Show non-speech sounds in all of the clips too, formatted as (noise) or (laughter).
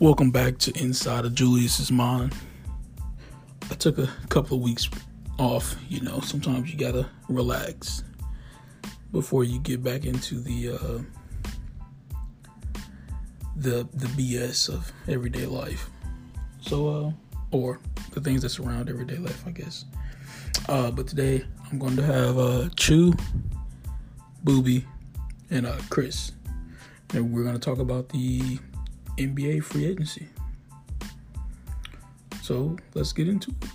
Welcome back to Inside of Julius's Mind. I took a couple of weeks off. You know, sometimes you gotta relax before you get back into the uh, the the BS of everyday life. So, uh, or the things that surround everyday life, I guess. Uh, but today I'm going to have uh, Chew, Booby, and uh, Chris, and we're to talk about the NBA free agency. So let's get into it.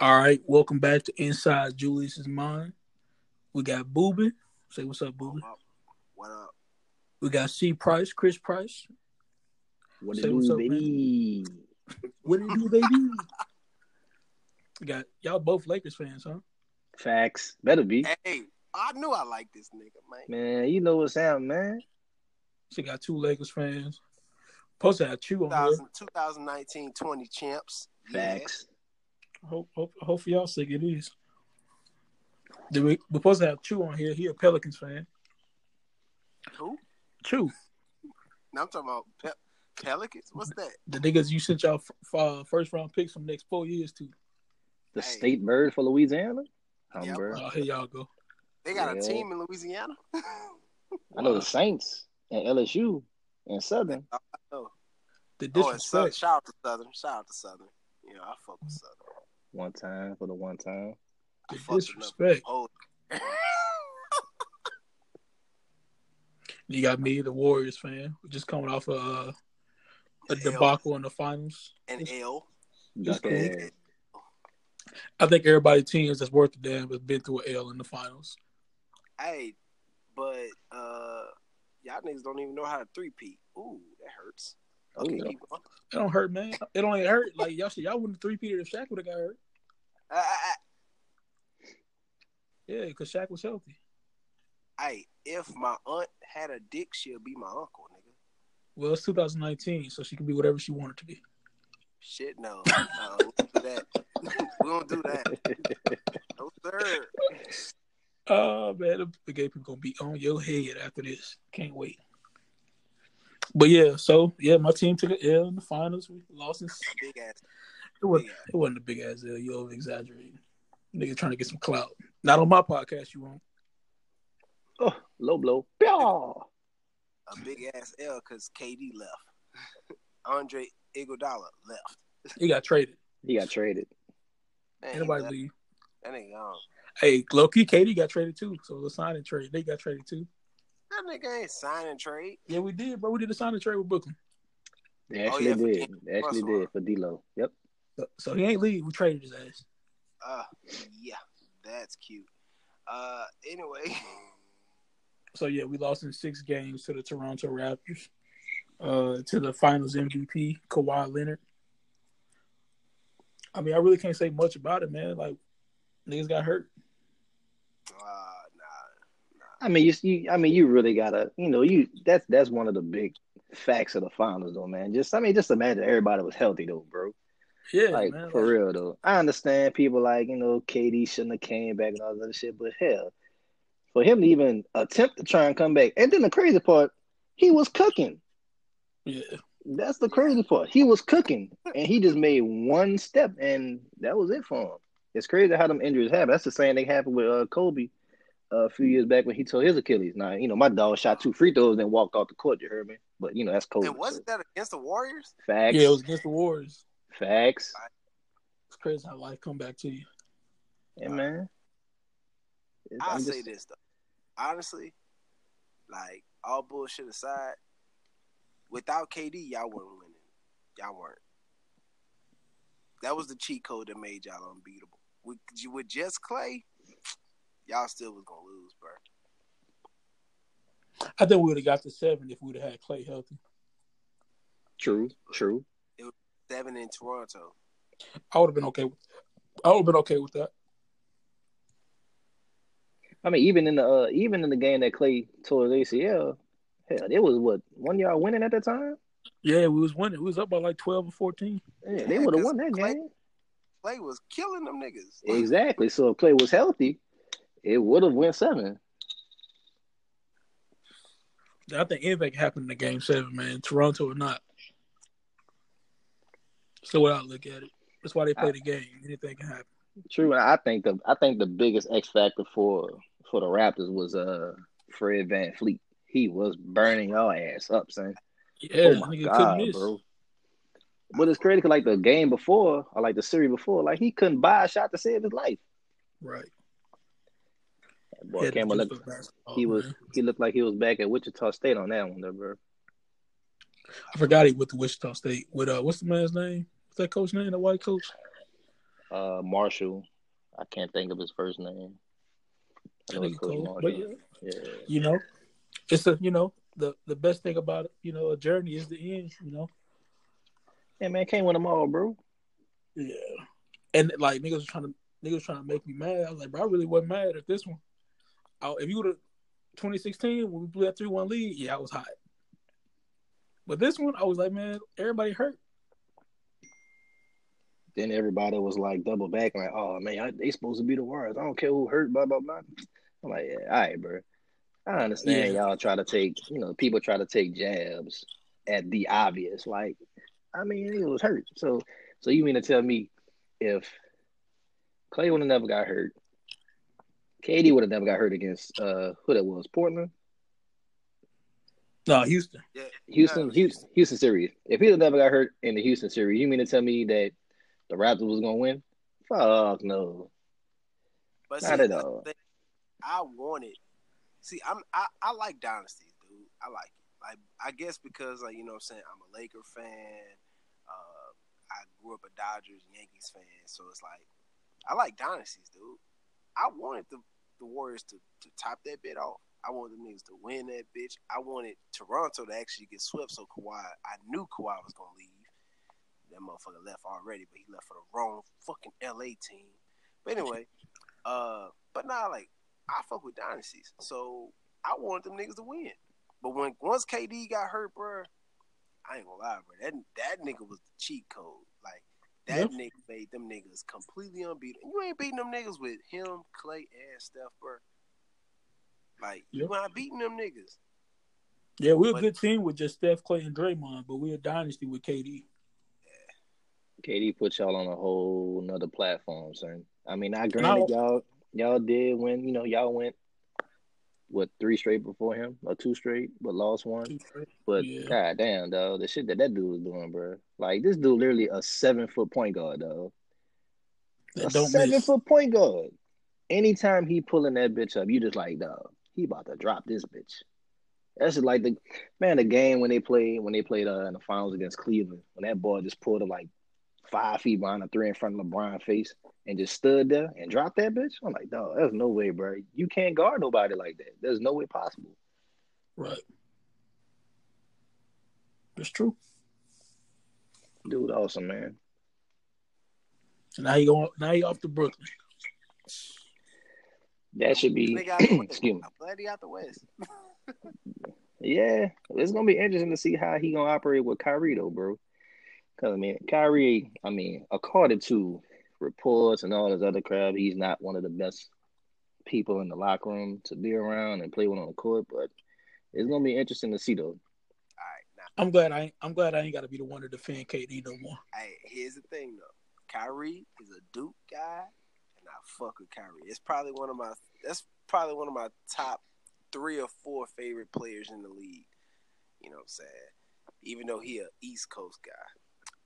All right, welcome back to Inside Julius's Mind. We got Booby. Say what's up, Booby. What up? We got C Price, Chris Price. What Say what's do, up, man. baby? What it do, baby? (laughs) We got y'all both Lakers fans, huh? Facts. Better be. Hey, I knew I liked this nigga, man. Man, you know what's up, man. She got two Lakers fans. Supposed to have two on here. 2000, 2019 20 champs. Yeah. Facts. Hope, hope, hope for y'all sake it is. Did we, we're supposed to have Chew on here. He a Pelicans fan. Who? Chew, Now I'm talking about Pe- Pelicans. What's that? the niggas you sent y'all f- uh, first round picks from the next four years to. The Hey. state bird for Louisiana. Um, Yeah, bro. Oh, here y'all go. They got Yeah. a team in Louisiana. (laughs) I know the Saints and LSU and Southern. oh, The oh, and Southern. Shout out to Southern. Shout out to Southern. Yeah, I fuck with Southern. One time for the one time. The fuck with disrespect. Oh, (laughs) You got me, the Warriors fan, just coming off a, uh, a L. debacle in the finals. and L. Just Duck cool. ass. I think everybody teams that's worth a damn has been through an L in the finals. Hey, but uh, y'all niggas don't even know how to three peat. Ooh, that hurts. Okay, Ooh. It don't hurt, man. It don't hurt. Like y'all, y'all wouldn't three peated if Shaq would have got hurt. Uh, uh, Yeah, because Shaq was healthy. Hey, if my aunt had a dick, she'll be my uncle, nigga. Well, it's 2019, so she can be whatever she wanted to be. Shit, no. no we don't do that. (laughs) we don't do that. (laughs) No, sir. Oh man, the- the gay people gonna be on your head after this. Can't wait. But yeah, so yeah, my team took an L in the finals. We lost in. Big ass. It wasn't, ass. it wasn't a big ass L. You over exaggerating. Nigga trying to get some clout. Not on my podcast, you won't. Oh, low blow. Pyaw. A big ass L because KD left. (laughs) Andre Iguodala left. He got traded. He got traded. Man, he Anybody left. leave? That nigga gone. Hey, Loki, KD got traded too. So the sign and trade. They got traded too. That nigga ain't signing trade. Yeah, we did, bro. We did a sign and trade with Brooklyn. They Oh, actually yeah, did. They actually Russell. did for D'Lo. Yep. So, so he ain't leave. We traded his ass. Uh, yeah, that's cute. Uh, anyway, (laughs) So yeah, we lost in six games to the Toronto Raptors. Uh, to the Finals MVP Kawhi Leonard. I mean, I really can't say much about it, man. Like niggas got hurt. uh, nah. I mean, you, you. I mean, you really gotta. You know, you. That's that's one of the big facts of the finals, though, man. Just, I mean, just imagine everybody was healthy, though, bro. Yeah, like man. for like, real though. I understand people like you know KD shouldn't have came back and all that other shit, but hell, for him to even attempt to try and come back, and then the crazy part, he was cooking. Yeah, That's the crazy part. He was cooking, and he just made one step, and that was it for him. It's crazy how them injuries happen. That's the same thing happened with uh, Kobe uh, a few years back when he tore his Achilles. Now, you know, my dog shot two free throws and walked off the court. You heard me? But you know, that's Kobe. And wasn't that against the Warriors? Facts. yeah. It was against the Warriors. Facts. It's crazy how life come back to you. Yeah, man. It's- I'll I'm say this though. Honestly, like all bullshit aside, without KD, y'all weren't winning. Y'all weren't. That was the cheat code that made y'all unbeatable. With with just Clay, y'all still was gonna lose, bro. I think we would have got to seven if we'd have had Clay healthy. True, true. It was Seven in Toronto. I would have been okay. With, I would have been okay with that. I mean, even in the uh, even in the game that Clay tore his ACL, hell, it was what one yard winning at that time. Yeah, we was winning. We was up by like twelve or fourteen. Yeah, they Yeah, would have 'cause won that Clay- game. Clay was killing them niggas. Exactly. So if Clay was healthy, it would have went seven. I think anything can happen in the game seven, man. Toronto or not. So what I look at it. That's why they play the game. Anything can happen. True, and I think the I think the biggest X factor for for the Raptors was uh Fred VanVleet. He was burning your ass up, son. Yeah, oh my nigga god, miss. bro. But it's crazy 'cause, like the game before, or like the series before, like he couldn't buy a shot to save his life. Right. That boy to look, he was man. he looked like he was back at Wichita State on that one, there, bro. I forgot he went to Wichita State with uh, what's the man's name? What's that coach name? The white coach? Uh, Marshall, I can't think of his first name. I That know it's nigga Coach But yeah, Yeah. you know, it's a you know the the best thing about you know, a journey is the end. You know. yeah, man, can't win them all, bro. Yeah. And like niggas was trying to niggas was trying to make me mad. I was like, bro, I really wasn't mad at this one. I, if you would have 2016 when we blew that three one lead, yeah, I was hot. But this one, I was like, man, everybody hurt. Then everybody was like double back, like, oh man, I- they supposed to be the Warriors. I don't care who hurt, blah blah blah. I'm like, yeah, all right, bro. I understand Yeah. y'all try to take, you know, people try to take jabs at the obvious. Like, I mean, it was hurt. So, so you mean to tell me if Clay would have never got hurt, KD would have never got hurt against uh who that was Portland, No, Houston. Yeah, Houston, Houston, Houston series. If he would never got hurt in the Houston series, you mean to tell me that the Raptors was gonna win? Fuck no. But Not see, at that's all. the thing. I wanted. See, I'm I, I like dynasties, dude. I like it. Like I guess because like you know what I'm saying I'm a Laker fan. Uh, I grew up a Dodgers Yankees fan, so it's like I like dynasties, dude. I wanted the the Warriors to to top that bit off. I wanted the niggas to win that bitch. I wanted Toronto to actually get swept, so Kawhi. I knew Kawhi was gonna leave. That motherfucker left already, but he left for the wrong fucking LA team. But anyway, uh, but now like I fuck with dynasties, so I wanted them niggas to win. But when once KD got hurt, bro, I ain't gonna lie, bro. That that nigga was the cheat code. Like that Yep. nigga made them niggas completely unbeatable. You ain't beating them niggas with him, Clay, and Steph, bro. Like you Yep. not beating them niggas. Yeah, we're a good team with just Steph, Clay, and Draymond, but we're a dynasty with KD. KD put y'all on a whole nother platform, son. I mean, I I- granted y'all y'all did when you know y'all went what three straight before him or two straight, but lost one. But Yeah. god damn, dog, the shit that that dude was doing, bro. Like this dude, literally a seven foot point guard, though. A don't seven miss. foot point guard. Anytime he pulling that bitch up, you just like, dog, he about to drop this bitch. That's just like the man, the game when they played when they played uh, in the finals against Cleveland, when that boy just pulled up like five feet behind a three in front of LeBron's face and just stood there and dropped that bitch. I'm like, dog, there's no way, bro. You can't guard nobody like that. There's no way possible. Right. It's true. Dude, awesome, man. Now you going. Now you off to Brooklyn. That should be Nigga (clears throat) out the West. excuse me. I'm glad he out the West. Yeah, it's gonna be interesting to see how he gonna operate with Kyrie though, bro. Cause I mean, Kyrie, I mean, according to reports and all this other crap, he's not one of the best people in the locker room to be around and play with on the court. But it's gonna be interesting to see though. All right, now I'm glad I. Ain't, I'm glad I ain't got to be the one to defend KD no more. Hey, here's the thing though. Kyrie is a Duke guy, and I fuck with Kyrie. It's probably one of my that's probably one of my top three or four favorite players in the league. You know what I'm saying? Even though he a East Coast guy.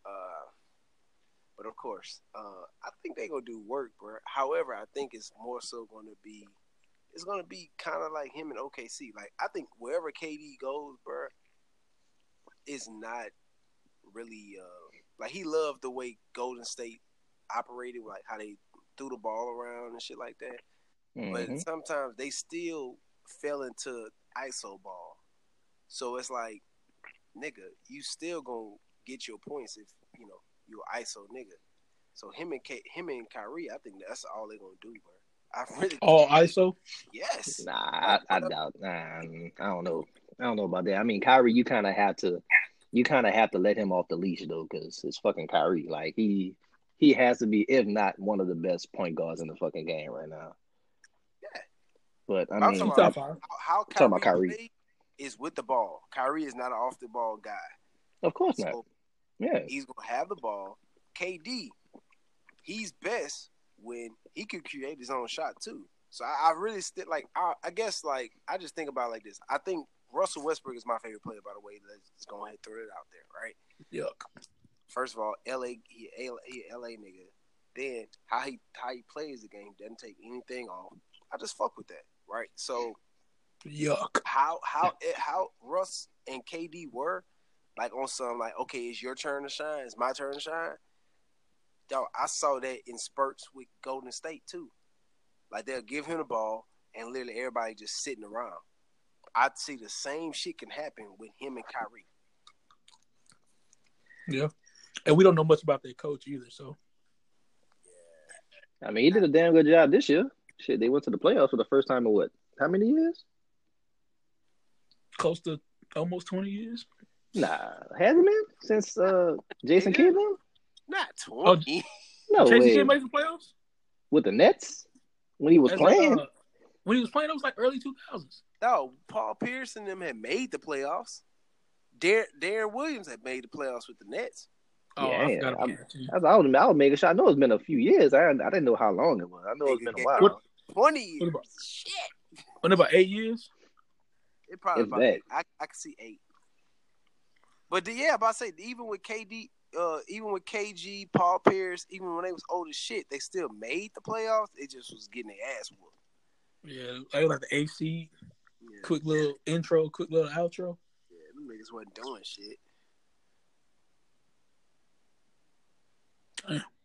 Uh but of course, uh I think they're gonna do work, bro. However, I think it's more so gonna be it's gonna be kind of like him in OKC. Like I think wherever KD goes, bro, is not really uh like he loved the way Golden State operated, like how they threw the ball around and shit like that. But Mhm. sometimes they still fell into ISO ball. So it's like, nigga, you still gonna get your points if you know you a ISO nigga. So him and K- him and Kyrie, I think that's all they're gonna do, bro. I really (laughs) All ISO. yes. Nah, I, I doubt. Nah, I don't know. I don't know about that. I mean, Kyrie, you kind of have to, you kind of have to let him off the leash though, because it's fucking Kyrie. Like he, he has to be, if not one of the best point guards in the fucking game right now. Yeah. But I I'm mean, talking Top about- five. How, how Talking about Kyrie, Kyrie. is with the ball. Kyrie is not an off the ball guy. of course not. Yeah, he's gonna have the ball. KD, he's best when he could create his own shot too. So I, I really still like. I, I guess like I just think about it like this. I think Russell Westbrook is my favorite player. By the way, let's just go ahead and throw it out there, right? Yuck. First of all, LA, he, he LA nigga. Then how he how he plays the game doesn't take anything off. I just fuck with that, right? So Yuck. how how it, how Russ and KD were like on some like okay, it's your turn to shine, it's my turn to shine. Yo, I saw that in spurts with Golden State too. Like they'll give him the ball and literally everybody just sitting around. I'd see the same shit can happen with him and Kyrie. Yeah. And we don't know much about their coach either, so yeah. I mean, he did a damn good job this year. Shit, they went to the playoffs for the first time in what? How many years? close to almost twenty years. Nah, hasn't been since uh Jason Kidd. left? Not Oh, twenty. No Jason way. Kidd made the playoffs With the Nets when he was As, playing. uh, when he was playing, it was like early two thousands. no, Paul Pierce and them had made the playoffs. Dar- Deron Williams had made the playoffs with the Nets. Oh, Yeah, I forgot about I'm- that. I was, I was, I was making sure. I know it's been a few years. I I didn't know how long it was. I know it's been a while. What- Twenty years. What about- Shit. What about eight years? It probably about eight. I I can see eight. But the, yeah, but I say even with KD, uh, even with KG, Paul Pierce, even when they was old as shit, they still made the playoffs. They just was getting their ass whooped. Yeah, I like the AC. Yeah, Quick little intro, quick little outro. yeah, them niggas wasn't doing shit.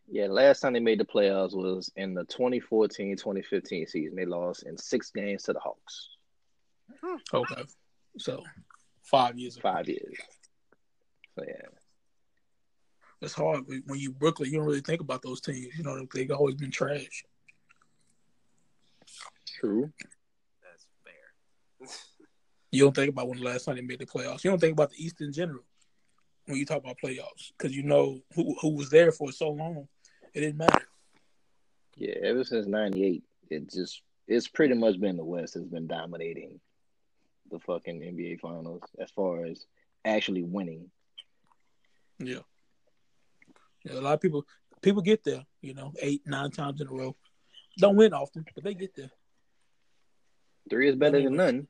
Yeah, last time they made the playoffs was in the 2014-2015 season. They lost in six games to the Hawks. Okay, so five years. ago. Five years. So yeah. It's hard when when you Brooklyn. You don't really think about those teams. You know, they've always been trash. True. That's fair. You don't think about when the last time they made the playoffs. You don't think about the East in general when you talk about playoffs because you know who who was there for so long. It didn't matter. Yeah, ever since '98, it just it's pretty much been the West has been dominating the fucking NBA Finals as far as actually winning. Yeah. Yeah, a lot of people people get there, you know, eight, nine times in a row. Don't win often, but they get there. Three is better than none.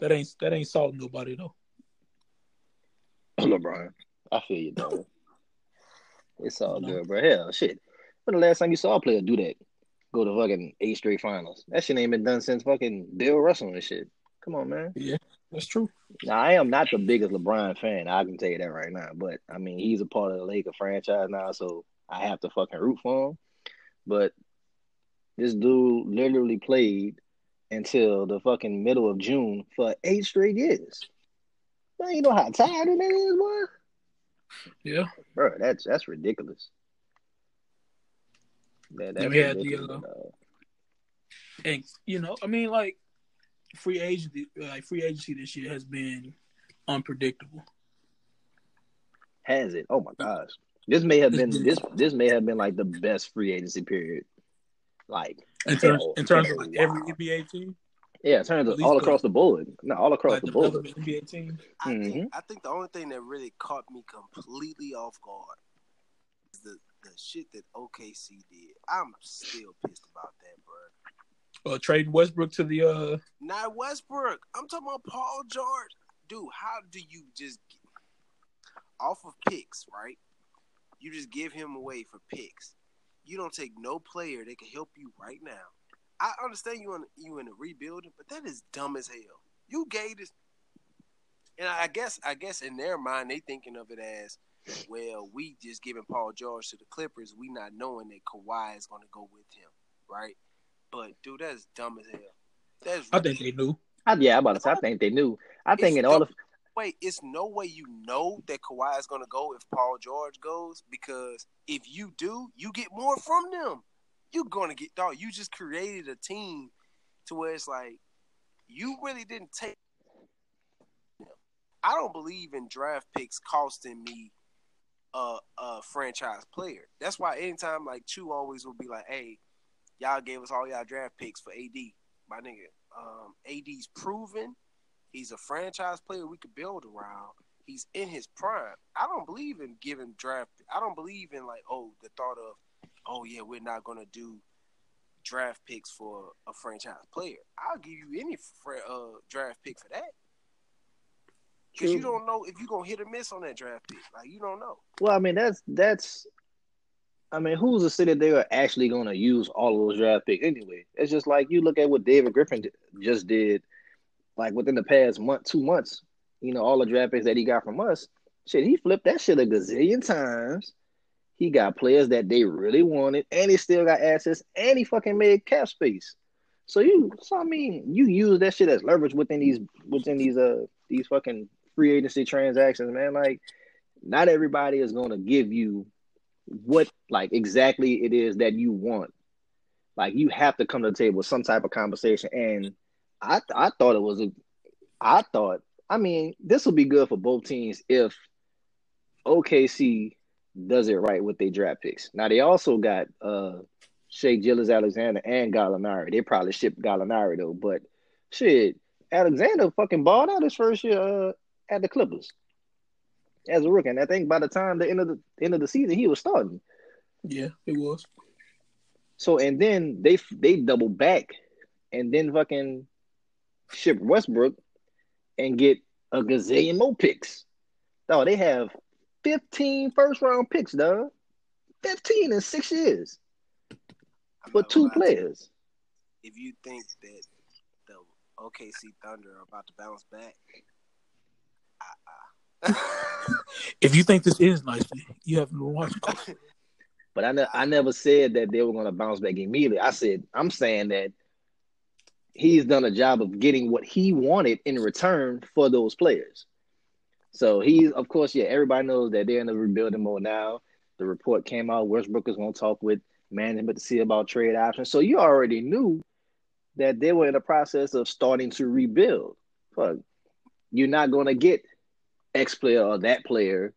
That ain't that ain't salting nobody though. (clears throat) LeBron, I feel you, dog. (laughs) It's all No. good, bro. Hell, shit. When the last time you saw a player do that? Go to fucking eight straight finals. That shit ain't been done since fucking Bill Russell and shit. Come on, man. That's true. Now I am not the biggest LeBron fan. I can tell you that right now. But I mean, he's a part of the Laker franchise now, so I have to fucking root for him. But this dude literally played until the fucking middle of June for eight straight years. Now you know how tired that is, boy. Yeah. Bro, that's that's ridiculous. That, that's we had the, uh. And you know, I mean like free agency like free agency this year has been unpredictable. Has it? Oh my gosh. This may have been this this may have been like the best free agency period. Like In terms hell, in terms of hell, like every wow. NBA team, Yeah, in terms of all the- across the board. No, all across like the the board. NBA team. I Mhm. think I think the only thing that really caught me completely off guard is the the shit that OKC did. I'm still pissed about that, bro. Uh trading Westbrook to the uh Not Westbrook. I'm talking about Paul George. Dude, how do you just get, off of picks, right? You just give him away for picks. You don't take no player that can help you right now. I understand you in you in a rebuilding, but that is dumb as hell. You gave this, and I guess I guess in their mind they thinking of it as, well, we just giving Paul George to the Clippers, we not knowing that Kawhi is going to go with him, right? But dude, that's dumb as hell. That's I think they knew. I, yeah, I'm about to say I think they knew. I think It's in all no- of Wait, it's no way you know that Kawhi is going to go if Paul George goes because if you do, you get more from them. You're going to get dog. You just created a team to where it's like you really didn't take. I don't believe in draft picks costing me a, a franchise player. That's why anytime like Chew always will be like, "Hey, y'all gave us all y'all draft picks for AD, my nigga. Um, AD's proven. He's a franchise player we could build around. He's in his prime. I don't believe in giving draft. I don't believe in like, oh, the thought of, oh yeah, we're not gonna do draft picks for a franchise player. I'll give you any uh, draft pick for that. Because you don't know if you're gonna hit or miss on that draft pick. Like you don't know. Well, I mean that's that's I mean, who's say that they are actually going to use all of those draft picks anyway? It's just like you look at what David Griffin just did, like within the past month, two months. You know, all the draft picks that he got from us, shit, he flipped that shit a gazillion times. He got players that they really wanted, and he still got assets, and he fucking made cap space. So you, so I mean, you use that shit as leverage within these within these uh these fucking free agency transactions, man. Like, not everybody is going to give you what like exactly it is that you want. Like you have to come to the table with some type of conversation. And I I thought it was a I thought I mean this will be good for both teams if OKC does it right with their draft picks. Now they also got uh Shai Gilgeous-Alexander and Gallinari. They probably shipped Gallinari though, but shit, Alexander fucking balled out his first year uh, at the Clippers as a rookie. And I think by the time the end of the end of the season, he was starting. Yeah, it was. So and then they they double back, and then fucking ship Westbrook and get a gazillion more picks. Oh, they have 15 first round picks, dog. 15 in six years for two players. If you think that the OKC Thunder are about to bounce back, (laughs) if you think this is nice, you haven't golf. (laughs) But I, ne- I never said that they were going to bounce back immediately. I said I'm saying that he's done a job of getting what he wanted in return for those players. So he's, of course, yeah. Everybody knows that they're in the rebuilding mode now. The report came out. Westbrook is going to talk with management to see about trade options. So you already knew that they were in the process of starting to rebuild. Fuck, you're not going to get X player or that player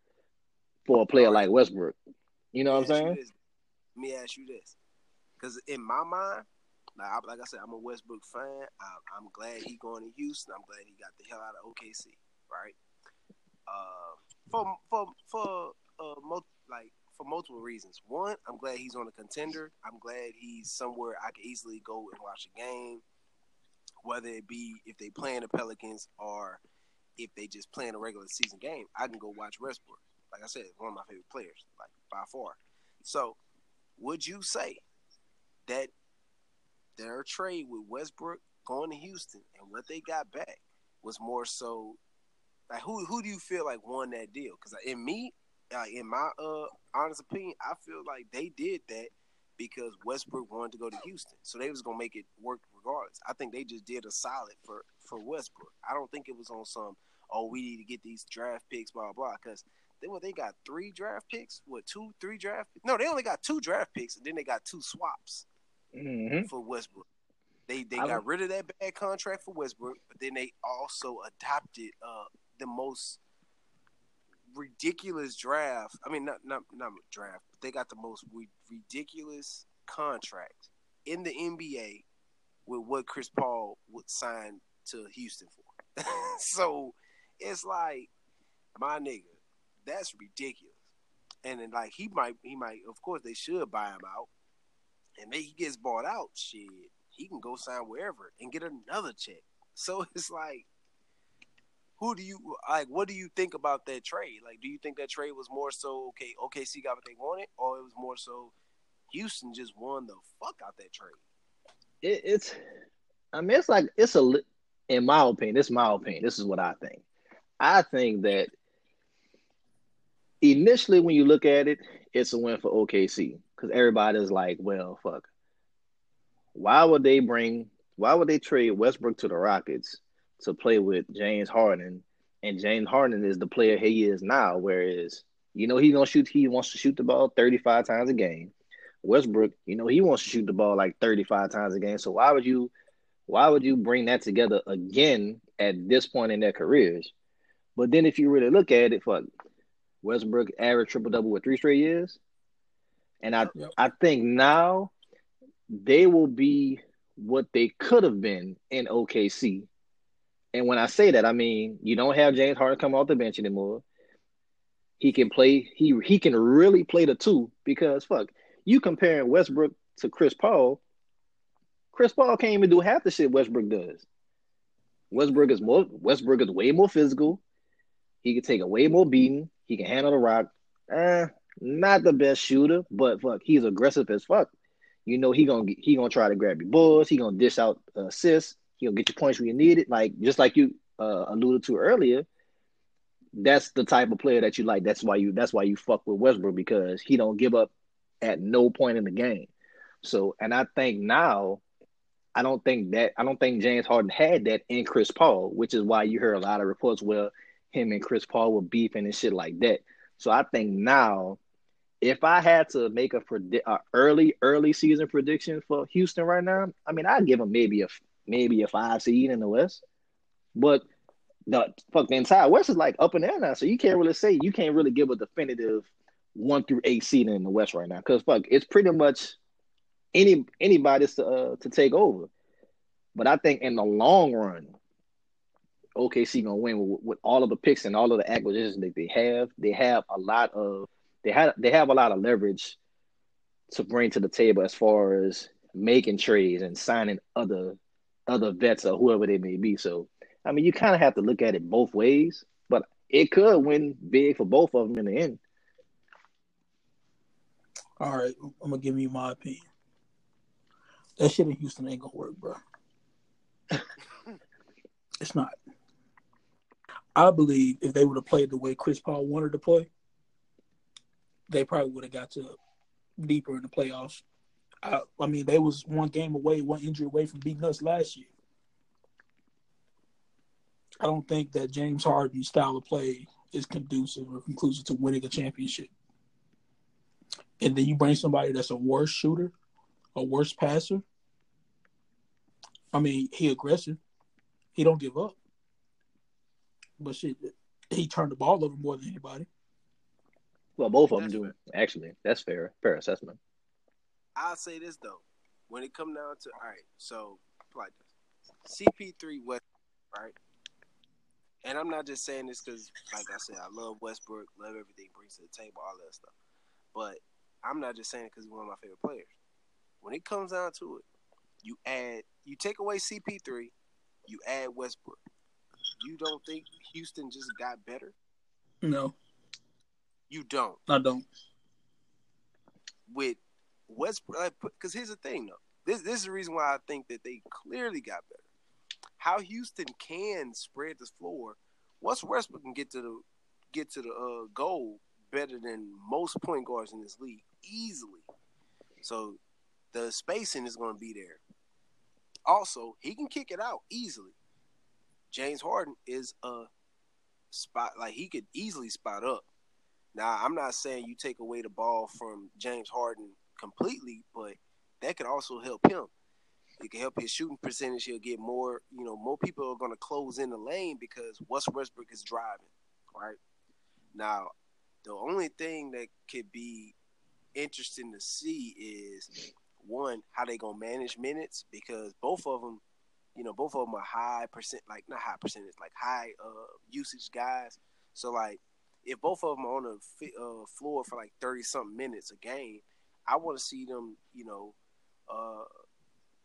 for a player right. like Westbrook. You know what I'm saying? Let me ask you this, because in my mind, like, like I said, I'm a Westbrook fan. I, am glad he going to Houston. I'm glad he got the hell out of OKC. Right? Uh, for for for uh, like for multiple reasons. One, I'm glad he's on a contender. I'm glad he's somewhere I can easily go and watch a game, whether it be if they playing the Pelicans or if they just playing a regular season game, I can go watch Westbrook. Like I said, one of my favorite players, like by far. So, would you say that their trade with Westbrook going to Houston and what they got back was more so like who who do you feel like won that deal? Because in me, uh, in my uh honest opinion, I feel like they did that because Westbrook wanted to go to Houston, so they was gonna make it work regardless. I think they just did a solid for for Westbrook. I don't think it was on some oh we need to get these draft picks blah blah because they well they got three draft picks what two three draft no they only got two draft picks and then they got two swaps mm-hmm. for Westbrook. They they got rid of that bad contract for Westbrook, but then they also adopted uh, the most ridiculous draft. I mean, not not not draft, but they got the most re- ridiculous contract in the NBA with what Chris Paul would sign to Houston for. (laughs) so it's like, my nigga, that's ridiculous. And then like he might he might of course they should buy him out. And then he gets bought out, shit, he can go sign wherever and get another check. So (laughs) it's like who do you like? What do you think about that trade? Like, do you think that trade was more so okay? OKC got what they wanted, or it was more so Houston just won the fuck out that trade? It, it's, I mean, it's like it's a, in my opinion, this is my opinion. This is what I think. I think that initially, when you look at it, it's a win for OKC because everybody's like, well, fuck. Why would they bring? Why would they trade Westbrook to the Rockets? to play with James Harden, and James Harden is the player he is now. Whereas, you know, he's gonna shoot. He wants to shoot the ball thirty five times a game. Westbrook, you know, he wants to shoot the ball like thirty five times a game. So why would you, why would you bring that together again at this point in their careers? But then, if you really look at it, fuck, Westbrook averaged triple double with three straight years, and I Yep. I think now they will be what they could have been in OKC. And when I say that, I mean you don't have James Harden come off the bench anymore. He can play. He he can really play the two because fuck you comparing Westbrook to Chris Paul. Chris Paul can't even do half the shit Westbrook does. Westbrook is more. Westbrook is way more physical. He can take a way more beating. He can handle the rock. Eh, not the best shooter, but fuck, he's aggressive as fuck. You know he gonna he gonna try to grab your balls. He gonna dish out assists. He gonna get your points where you need it. Like just like you uh, alluded to earlier, that's the type of player that you like. That's why you that's why you fuck with Westbrook because he don't give up at no point in the game. So, and I think now, I don't think that I don't think James Harden had that in Chris Paul, which is why you hear a lot of reports where him and Chris Paul were beefing and shit like that. So I think now, if I had to make a, predi- a early early season prediction for Houston right now, I mean I'd give them maybe a maybe a five seed in the West, but the fuck the entire West is like up in there now, so you can't really say you can't really give a definitive one through eight seed in the West right now because fuck it's pretty much any anybody's to uh, to take over. But I think in the long run, OKC gonna win with, with all of the picks and all of the acquisitions that they have. They have a lot of they had they have a lot of leverage to bring to the table as far as making trades and signing other other vets or whoever they may be. So I mean, you kind of have to look at it both ways, but it could win big for both of them in the end. All right, I'm gonna give you my opinion. That shit in Houston ain't gonna work, bro. (laughs) it's not. I believe if they would have played the way Chris Paul wanted to play, they probably would have got to deeper in the playoffs. I, I mean, they was one game away, one injury away from beating us last year. I don't think that James Harden's style of play is conducive or conclusive to winning a championship. And then you bring somebody that's a worse shooter, a worse passer. I mean, he aggressive. He don't give up. But shit, he turned the ball over more than anybody. Well, both of them do fair. actually. That's fair. Fair assessment. I'll say this though, when it come down to all right, so like this, CP3 West, right? And I'm not just saying this because, like I said, I love Westbrook, love everything he brings to the table, all that stuff. But I'm not just saying it because he's one of my favorite players. When it comes down to it, you add, you take away CP3, you add Westbrook. You don't think Houston just got better? No, You don't. I don't. with Westbrook. Because here's the thing, though. This this is the reason why I think that they clearly got better. How Houston can spread the floor. Once Westbrook can get to the get to the uh, goal better than most point guards in this league easily. So the spacing is going to be there. Also, he can kick it out easily. James Harden is a spot like he could easily spot up. Now, I'm not saying you take away the ball from James Harden completely, but that could also help him. It can help his shooting percentage. He'll get more, you know, more people are going to close in the lane because Wes Westbrook is driving, right? Now, the only thing that could be interesting to see is one, how they going to manage minutes because both of them, you know, both of them are high percent, like not high percentage, like high uh, usage guys. So, like, if both of them are on the uh, floor for like 30 something minutes a game, I want to see them, you know, uh,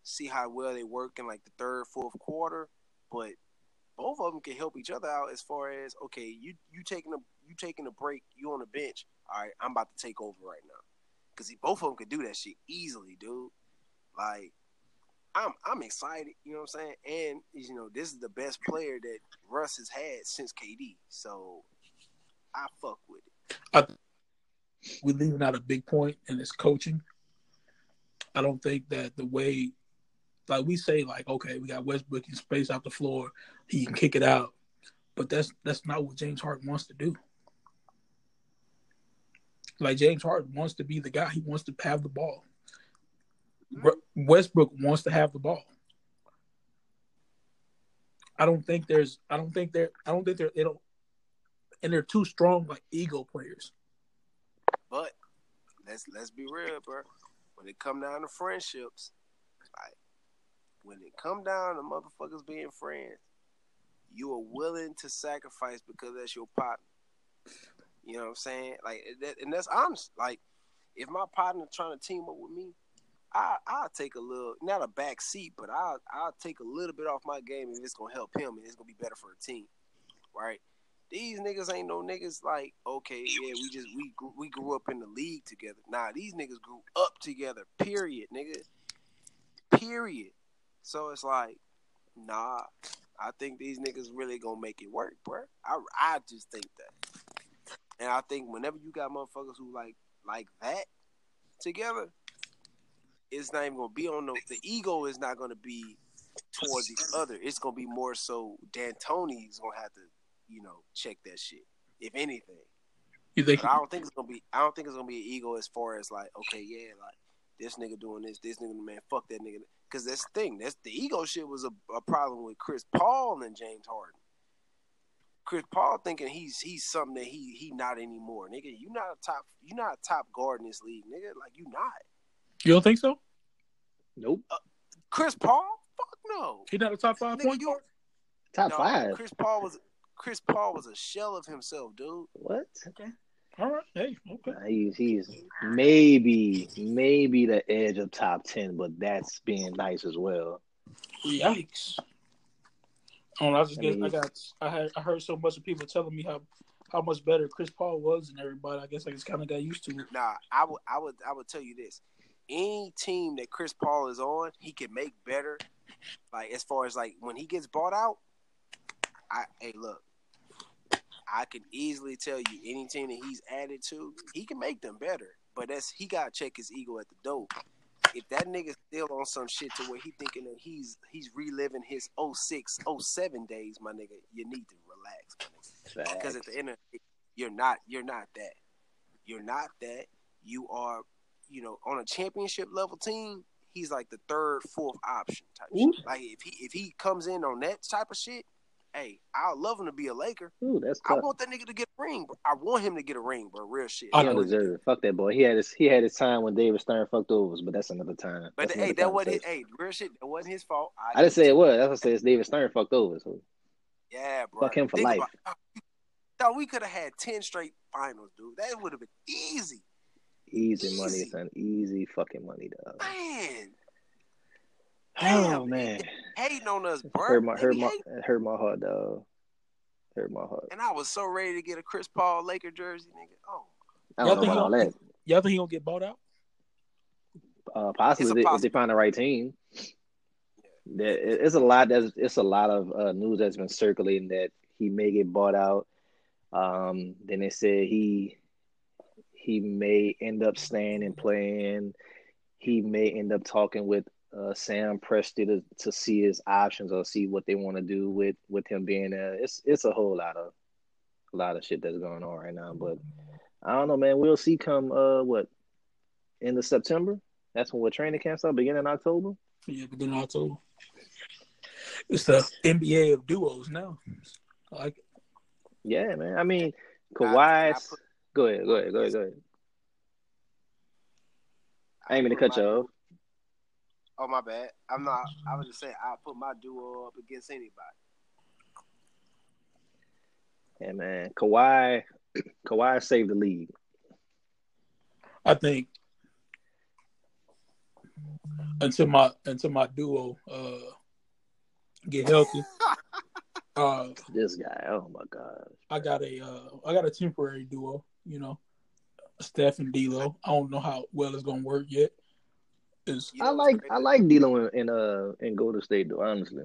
see how well they work in like the third, fourth quarter. But both of them can help each other out as far as okay, you you taking a you taking a break, you on the bench. All right, I'm about to take over right now because both of them could do that shit easily, dude. Like. I'm I'm excited, you know what I'm saying? And you know, this is the best player that Russ has had since KD. So I fuck with it. We're leaving out a big point, and it's coaching. I don't think that the way, like we say, like okay, we got Westbrook can space out the floor, he can kick it out, but that's that's not what James Harden wants to do. Like James Harden wants to be the guy. He wants to have the ball. Westbrook wants to have the ball. I don't think there's. I don't think there. I don't think they're. They don't. and they're too strong like ego players. But let's let's be real, bro. When it come down to friendships, like when it come down to motherfuckers being friends, you are willing to sacrifice because that's your partner. You know what I'm saying? Like, and that's honest. Like, if my partner trying to team up with me, I I'll take a little, not a back seat, but I'll I'll take a little bit off my game if it's gonna help him and it's gonna be better for the team, right? These niggas ain't no niggas like okay, yeah, we just we we grew up in the league together. Nah, these niggas grew up together. Period, nigga. Period. So it's like, nah, I think these niggas really gonna make it work, bro. I I just think that, and I think whenever you got motherfuckers who like like that together, it's not even gonna be on the the ego is not gonna be towards each other. It's gonna be more so D'Antoni's gonna have to, you know, check that shit. If anything. You think But I don't think it's gonna be I don't think it's gonna be an ego as far as like, okay, yeah, like this nigga doing this, this nigga man, fuck that nigga. Cause that's the thing. That's the ego shit was a, a problem with Chris Paul and James Harden. Chris Paul thinking he's he's something that he he not anymore. Nigga, you not a top you not a top guard in this league, nigga. Like you not. You don't think so? Nope. Uh, Chris Paul? Fuck no. He's not a top five Nigga, point you- guard. Top No, five. Chris Paul was Chris Paul was a shell of himself, dude. What? Okay. All right, hey, okay. Nah, he's he's maybe maybe the edge of top ten, but that's being nice as well. Yikes! Oh, I just I get mean- I got I had I heard so much of people telling me how how much better Chris Paul was than everybody. I guess I just kind of got used to it. Nah, I would I would I would tell you this. Any team that Chris Paul is on, he can make better. Like as far as like when he gets bought out, I hey look, I can easily tell you any team that he's added to, he can make them better. But that's he gotta check his ego at the door. If that nigga still on some shit to where he thinking that he's he's reliving his 06, 07 days, my nigga, you need to relax, because at the end of the day, you're not you're not that you're not that you are you know on a championship level team he's like the third fourth option type Ooh. shit. like if he if he comes in on that type of shit hey i'd love him to be a laker Ooh, that's i want that nigga to get a ring bro. i want him to get a ring bro real shit I don't deserve it. Fuck that boy. He had his he had his time when David Stern fucked over us, but that's another time. but That's hey that wasn't his, hey real shit that wasn't his fault I didn't say it was. That's what I said. It's David Stern fucked over. So yeah bro Fuck him for Think life. about- (laughs) Dog, we could have had 10 straight finals dude that would have been easy easy money, Easy. son. Easy fucking money, dog. man Oh Damn, man, hating on us bro hurt my They hurt my hating. hurt my heart, dog. Hurt my heart. And I was so ready to get a Chris Paul Laker jersey, nigga. Oh, I Y'all know think about all he- that. Y'all think he gonna get bought out? Uh, possibly a if they- if they possibility. find the right team. There, it- it's a lot. There's it's a lot of uh, news that's been circulating that he may get bought out. Um, then they said he he may end up staying and playing. He may end up talking with uh, Sam Presti to, to see his options or see what they want to do with with him being there. It's it's a whole lot of a lot of shit that's going on right now. But I don't know, man. We'll see. Come uh, what end of September? That's when what training camp start. Beginning October. Yeah, beginning October. It's the NBA of duos now. I like it. Yeah, man. I mean, I- I put- Go ahead. Go ahead. Go ahead. Go ahead. I ain't gonna put cut you off. Oh my bad. I'm not. I was just saying I put my duo up against anybody. Yeah, man. Kawhi. (clears throat) Kawhi saved the league. I think until my until my duo uh get healthy. (laughs) uh This guy. Oh my god. I got a uh I got a temporary duo, you know. Steph and D'Lo. I don't know how well it's gonna work yet. Is You I know what's like? I like D'Lo in, in uh in Golden State though. Honestly,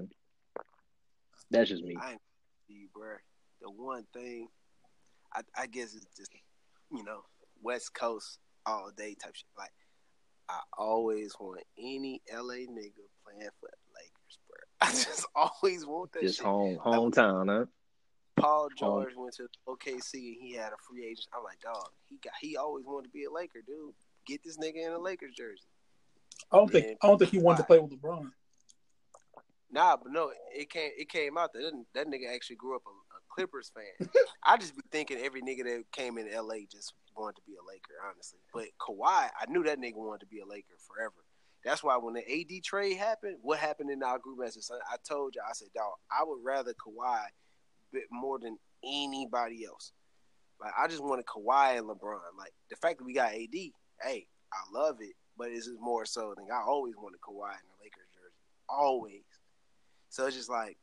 that's just me. I you, bro. The one thing, I, I guess it's just you know West Coast all day type shit. Like I always want any LA nigga playing for Lakers, bro. (laughs) I just always want that Just shit. home hometown, huh? Paul George went to OKC and he had a free agent. I'm like, dog, he got he always wanted to be a Laker, dude. Get this nigga in a Lakers jersey. I don't think I don't think he wanted to play with LeBron. Nah, but no, it came it came out that that nigga actually grew up a, a Clippers fan. (laughs) I just be thinking every nigga that came in LA just wanted to be a Laker, honestly. But Kawhi, I knew that nigga wanted to be a Laker forever. That's why when the AD trade happened, what happened in our group message? I told you, I said, dog, I would rather Kawhi bit more than anybody else. Like I just wanted Kawhi and LeBron. Like the fact that we got AD, hey, I love it, but it's just more so than I always wanted Kawhi in the Lakers jersey. Always. So it's just like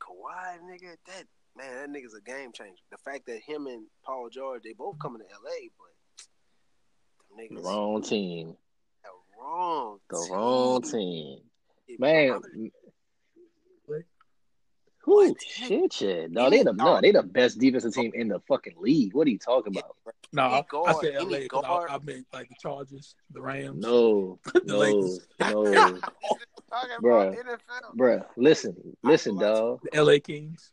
Kawhi, nigga, that man, that nigga's a game changer. The fact that him and Paul George, they both coming to LA, but them niggas the wrong team. The wrong the team. wrong team. Man, Who shit, yeah. No, they the no, they the best defensive team in the fucking league. What are you talking about? No, I, I said LA because I, I meant like the Chargers, the Rams. No, (laughs) the no, Lakers. no, (laughs) Bruh. bruh. Listen, listen, dog. The LA Kings.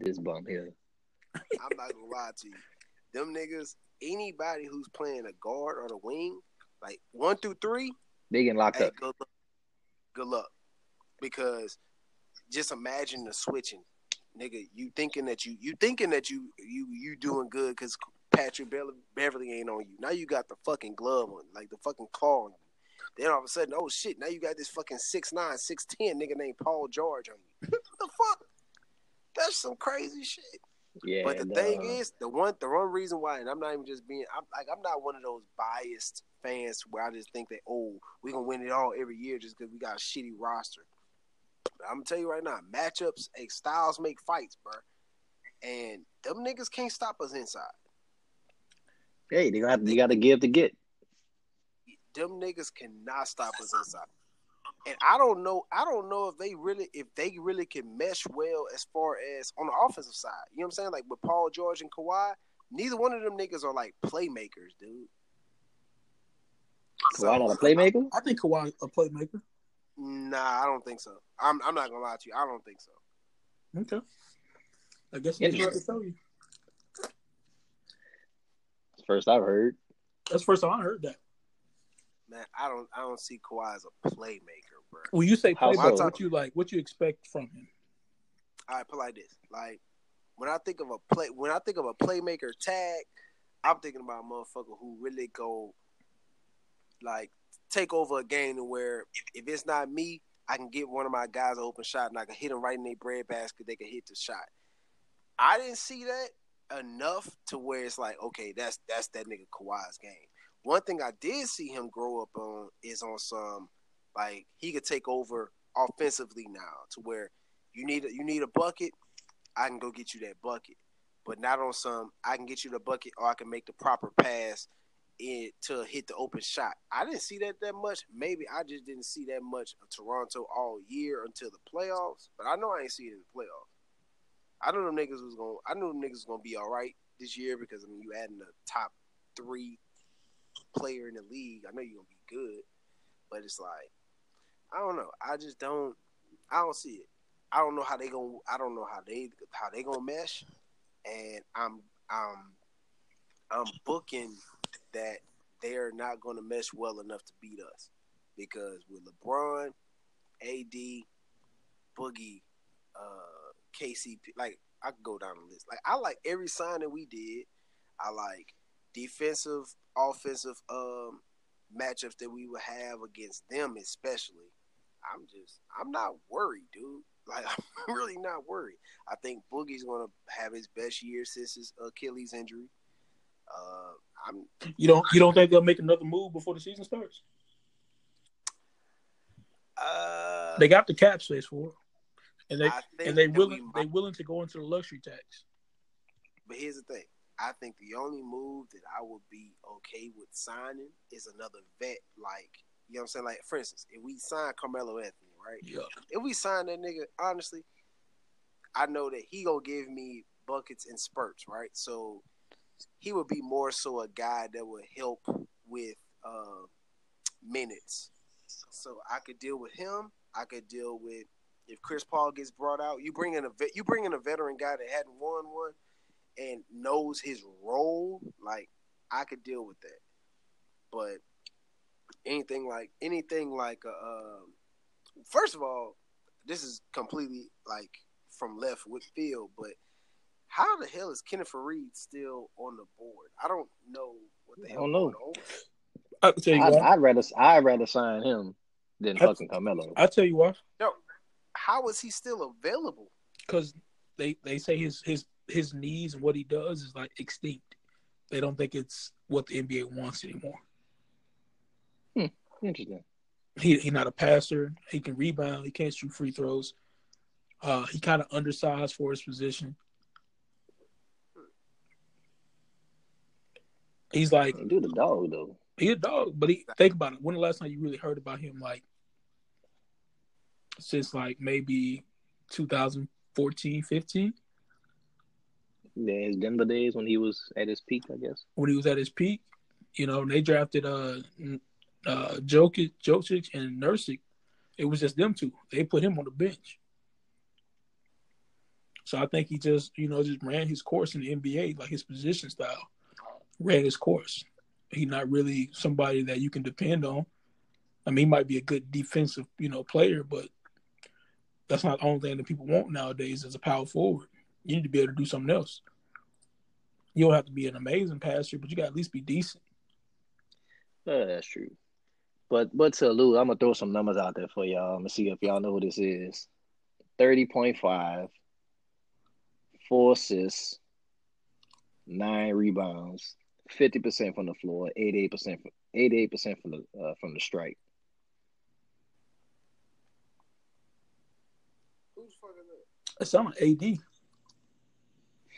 This bum here. (laughs) I'm not gonna lie to you. Them niggas, anybody who's playing a guard or the wing, like one through three, They getting locked hey, up. good luck. Good luck. Because just imagine the switching. Nigga, you thinking that you you thinking that you you you doing good because Patrick Beverley, Beverley ain't on you. Now you got the fucking glove on, like the fucking claw on you. Then all of a sudden, oh shit, now you got this fucking 6'9", 6'10 nigga named Paul George on you. what the fuck? That's some crazy shit. Yeah. But the thing uh, is, the one the one reason why, and I'm not even just being, I'm like I'm not one of those biased fans where I just think that oh we gonna win it all every year just because we got a shitty roster. But I'm gonna tell you right now, matchups, hey, styles make fights, bro. And them niggas can't stop us inside. hey, they gonna have, you got to give to get. Them niggas cannot stop us inside. And I don't know, I don't know if they really, if they really can mesh well as far as on the offensive side. You know what I'm saying? Like with Paul George and Kawhi, neither one of them niggas are like playmakers, dude. Kawhi not a playmaker. I think Kawhi a playmaker. Nah, I don't think so. I'm I'm not gonna lie to you. I don't think so. Okay. I guess he's about to tell you. First I've heard. That's the first time I heard that. Man, I don't I don't see Kawhi as a playmaker, bro. When you say playmaker, so? what you like? What you expect from him? All right, put like this. Like when I think of a play when I think of a playmaker tag, I'm thinking about a motherfucker who really go like take over a game to where if, if it's not me, I can get one of my guys an open shot and I can hit them right in their bread basket. They can hit the shot. I didn't see that enough to where it's like, okay, that's that's that nigga Kawhi's game. One thing I did see him grow up on is on some like he could take over offensively now to where you need a, you need a bucket, I can go get you that bucket, but not on some I can get you the bucket or I can make the proper pass in to hit the open shot. I didn't see that that much. Maybe I just didn't see that much of Toronto all year until the playoffs. But I know I ain't see it in the playoffs. I know them niggas was gonna. I knew them niggas was gonna be all right this year because I mean you adding the top three player in the league. I know you're gonna be good, but it's like I don't know. I just don't. I don't see it. I don't know how they gonna. I don't know how they how they gonna mesh, and I'm I'm I'm booking that they are not going to mesh well enough to beat us because with LeBron, AD, Boogie, uh, KCP, like I could go down the list. Like I like every sign that we did. I like defensive, offensive um matchups that we would have against them, especially. I'm just I'm not worried, dude. Like (laughs) I'm really not worried. I think Boogie's gonna have his best year since his Achilles injury. Uh, I'm You don't you don't think they'll make another move before the season starts? uh, They got the cap space for it, and they and they willing we they willing to go into the luxury tax. But here's the thing. I think the only move that I would be okay with signing is another vet, like you know what I'm saying. Like for instance, if we sign Carmelo Anthony, right? Yeah, If we sign that nigga, honestly, I know that he gonna give me buckets and spurts, right? So he would be more so a guy that would help with uh, minutes. So I could deal with him. I could deal with if Chris Paul gets brought out. You bring in a vet, you bring in a veteran guy that hadn't won one and knows his role. Like I could deal with that. But anything like anything like uh, um, first of all, this is completely like from left with field, but how the hell is Kenneth Faried still on the board? I don't know what the I hell don't know. I'll tell you I'd, why. I'd rather I'd rather sign him than I- fucking Carmelo. I'll tell you why. No, how is he still available? Because they they say his his his knees and what he does is like extinct. They don't think it's what the NBA wants anymore. Interesting. He he's not a passer. He can rebound. He can't shoot free throws. Uh, he kind of undersized for his position. He's like Do the dog though. he a dog, but he think about it. When the last time you really heard about him? Like since like maybe 2014, 15, Yeah, his Denver days when he was at his peak, I guess. when he was at his peak. You know, and they drafted uh uh Jokic, Jokic and Nurkic. It was just them two. They put him on the bench. So I think he just, you know, just ran his course in the NBA, like his position style, ran his course. He's not really somebody that you can depend on. I mean, he might be a good defensive, you know, player, but that's not the only thing that people want nowadays as a power forward. You need to be able to do something else. You don't have to be an amazing passer, but you got to at least be decent. Uh, that's true. But but to Lou, I'm gonna throw some numbers out there for y'all. Gonna see if y'all know who this is. Thirty point five, four assists, nine rebounds, fifty percent from the floor, eighty eight percent, eighty eight percent from the uh, from the strike. Who's fucking up? It sounds like AD.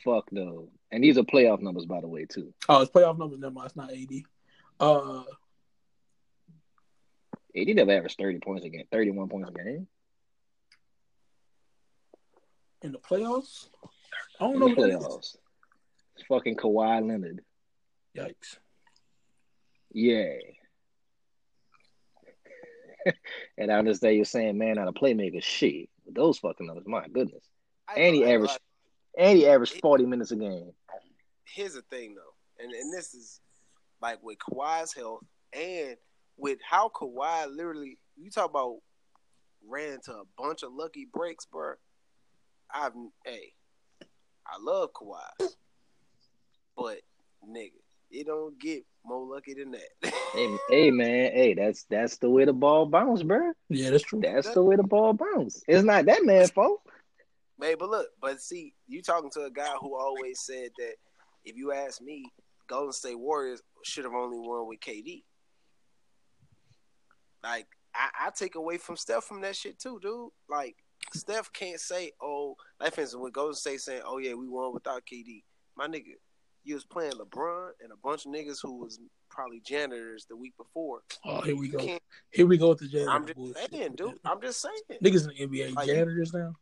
Fuck no. And these are playoff numbers, by the way, too. Oh, it's playoff numbers. Never mind. It's not AD. Uh, AD never averaged thirty points a game, thirty one points a game. in the playoffs, I don't In know the who that is. playoffs. It's fucking Kawhi Leonard. Yikes. Yeah. (laughs) and I understand you're saying, man, not a playmaker. Shit. Those fucking numbers, my goodness. I And he ain't averaged and he averaged 40 minutes a game. Here's the thing, though, and and this is like with Kawhi's health and with how Kawhi literally, you talk about ran into a bunch of lucky breaks, bro. I've hey, I love Kawhi, but nigga, it don't get more lucky than that. Hey, (laughs) hey man, hey, that's that's the way the ball bounce, bro. Yeah, that's true. That's the way the ball bounce. It's not that man's fault. Man, but look, but see, you talking to a guy who always said that if you ask me, Golden State Warriors should have only won with KD. Like, I, I take away from Steph from that shit too, dude. Like, Steph can't say, oh, like for instance, when Golden State saying, oh yeah, we won without KD. My nigga, you was playing LeBron and a bunch of niggas who was probably janitors the week before. Oh, here we You go. Here we go with the janitor I'm just bullshit. saying, dude. I'm just saying. Niggas in the NBA Like- janitors now.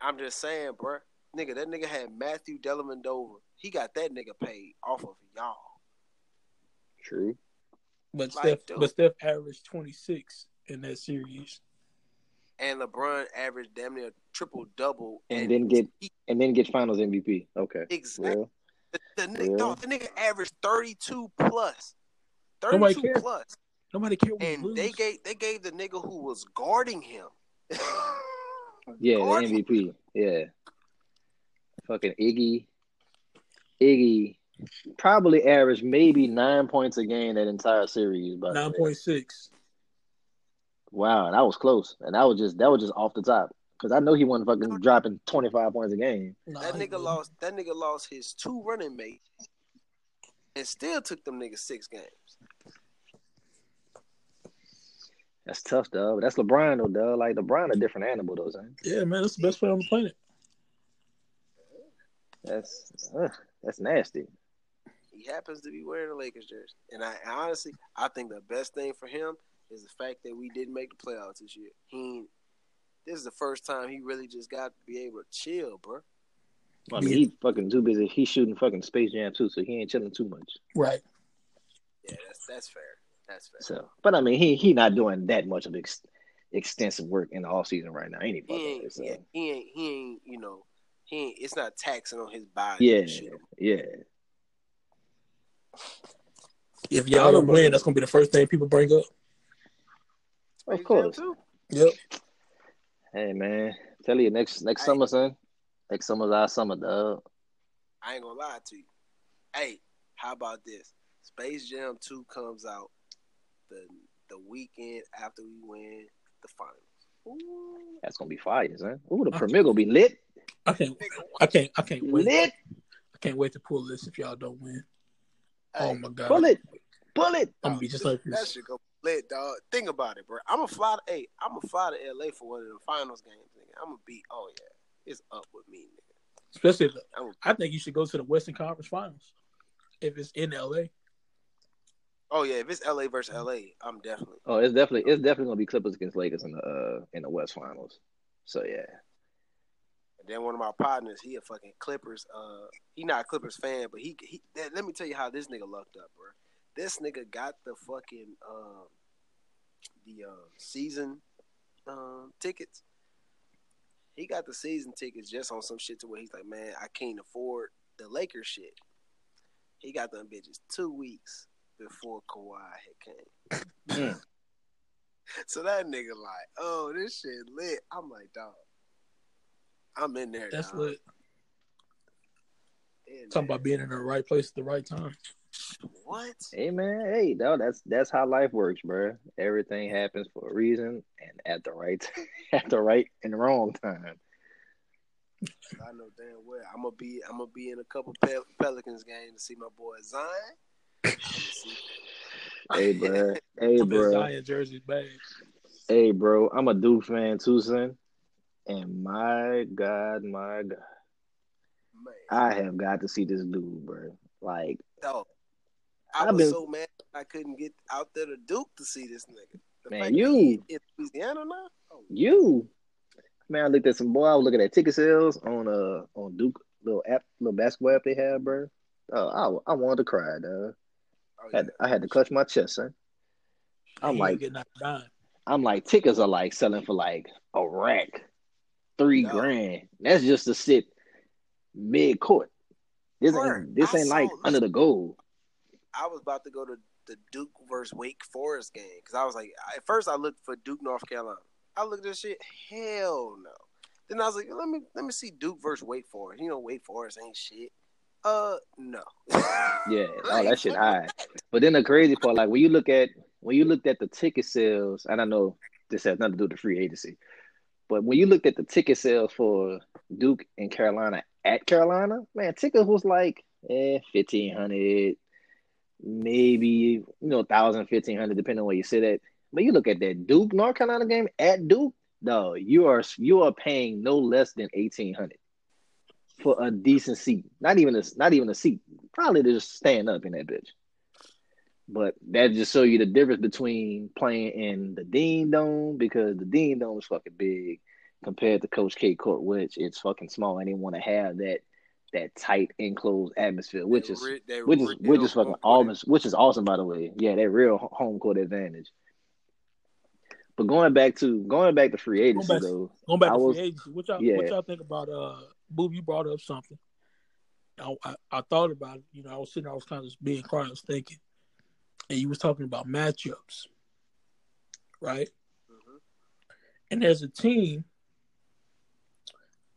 I'm just saying, bruh. Nigga, that nigga had Matthew Dellavedova. He got that nigga paid off of y'all. True. But Like, Steph, dude. but Steph averaged 26 in that series. And LeBron averaged damn near triple double. And then get he, and then get finals MVP. Okay. exactly. Well, The, the, nigga, Yeah. dog, the nigga averaged 32 plus. Nobody 32 cares. plus. Nobody cared when And you they gave they gave the nigga who was guarding him. (laughs) yeah, the guarding him. MVP. Yeah. Fucking Iggy. Iggy probably averaged maybe nine points a game that entire series, but 9.6. Wow, and that was close, and that was just that was just off the top because I know he wasn't fucking dropping twenty five points a game. Nah, That nigga didn't. lost that nigga lost his two running mates and still took them niggas six games. That's tough, though. That's LeBron, though, dog. Like LeBron, a different animal, though. Son. Yeah, man, that's the best player on the planet. That's uh, that's nasty. He happens to be wearing a Lakers jersey. And I honestly, I think the best thing for him is the fact that we didn't make the playoffs this year. He, ain't- this is the first time he really just got to be able to chill, bro. I mean, he fucking too busy. He's shooting fucking Space Jam too, so he ain't chilling too much. Right. Yeah, that's that's fair. That's fair. So, but I mean, he he not doing that much of ex- extensive work in the off season right now. Ain't he? He ain't, way, so. yeah, he ain't, he ain't, you know, he ain't. It's not taxing on his body. Yeah, shit. yeah. If y'all don't win, that's gonna be the first thing people bring up. Of course. Yep. Hey man, Tell you next next Hey. summer, son. Next summer's our summer, dog. I ain't gonna lie to you. Hey, how about this? Space Jam 2 comes out the the weekend after we win the finals. Ooh, That's gonna be fire, son. Ooh, the premiere gonna be lit. I can't. nigga, I can't. I can't wait. Lit. I can't wait to pull this if y'all don't win. Oh hey, Oh my god. Pull it. Pull it. I'm gonna be just like that this. Shit lit, dog. Think about it, bro. I'm gonna fly. To, hey, I'm gonna fly to LA for one of the finals games, nigga. I'm gonna be. Oh yeah, it's up with me, nigga. Especially, the, I'm, I think you should go to the Western Conference Finals if it's in LA. oh yeah, if it's LA versus LA, I'm definitely. Oh, it's definitely it's definitely gonna be Clippers against Lakers in the uh in the West Finals. So yeah. And then one of my partners, he a fucking Clippers. Uh, he not a Clippers fan, but he he. Let me tell you how this nigga lucked up, bro. This nigga got the fucking um the uh, season um tickets. He got the season tickets just on some shit to where he's like, man, I can't afford the Lakers shit. He got them bitches two weeks before Kawhi had came. Mm. (laughs) So that nigga like, oh, this shit lit. I'm like, dog. I'm in there. That's dog. lit. In Talking there. about being in the right place at the right time. What? Hey man, hey, dog, that's that's how life works, bro. Everything happens for a reason and at the right (laughs) at the right and wrong time. I know damn well. I'm gonna be. I'm gonna be in a couple Pel- Pelicans games to see my boy Zion. I'ma Hey, (laughs) bro. (laughs) Hey, I'm in bro. Zion jersey bag. Hey, bro. I'm a Duke fan too, son. And my God, my God, man, I have got to see this dude, bro. Like, dog. I I've was been- so mad I couldn't get out there to Duke to see this nigga. The Man, you- in Louisiana now. Oh, you, man. I looked at some boy. I was looking at ticket sales on uh on Duke little app, little basketball app they have, bro. Oh, I, I wanted to cry, dog. oh, I had. I had to clutch my chest, son. I'm like, ain't getting out of dime. I'm like, tickets are like selling for like a rack, three No. grand. That's just to sit mid court. This Bruh, ain't this I ain't like under the goal. I was about to go to the Duke versus Wake Forest game because I was like, at first I looked for Duke North Carolina. I looked at this shit, hell no. Then I was like, let me let me see Duke versus Wake Forest. You know, Wake Forest ain't shit. Uh, no. (laughs) Yeah, oh that shit high. But then the crazy part, like when you look at when you looked at the ticket sales, and I know this has nothing to do with the free agency, but when you looked at the ticket sales for Duke and Carolina at Carolina, man, tickets was like eh, fifteen hundred, maybe you know thousand, fifteen hundred, depending on where you sit at. But you look at that Duke North Carolina game at Duke, no, you are you are paying no less than eighteen hundred for a decent seat. Not even a not even a seat. Probably just stand up in that bitch. But that just show you the difference between playing in the Dean Dome because the Dean Dome is fucking big compared to Coach K Court, which it's fucking small. I didn't want to have that that tight enclosed atmosphere, which is They re- they which is which is fucking home court awesome. Which is awesome, by the way. Yeah, that real home court advantage. But going back to going back to free agency back- though, Going back I to was- free agency, what y'all yeah. what y'all think about uh Boob? You brought up something. I, I, I thought about it. You know, I was sitting, I was kind of just being quiet, I was thinking, and you was talking about matchups, right? Mhm. And there's a team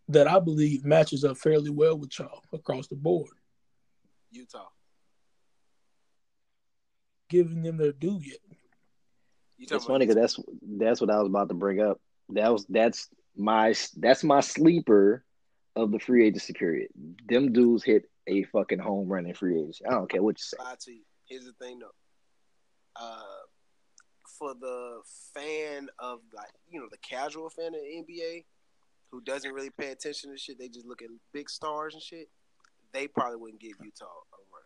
that I believe matches up fairly well with y'all across the board, Utah. giving them their due yet. You talking it's funny because that's that's what I was about to bring up. That was that's my that's my sleeper of the free agency period. Them dudes hit a fucking home run in free agency. I don't care what you say. lie to you. Here's the thing though. Uh, for the fan of like you know the casual fan of the NBA who doesn't really pay attention to shit, they just look at big stars and shit. They probably wouldn't give Utah a run.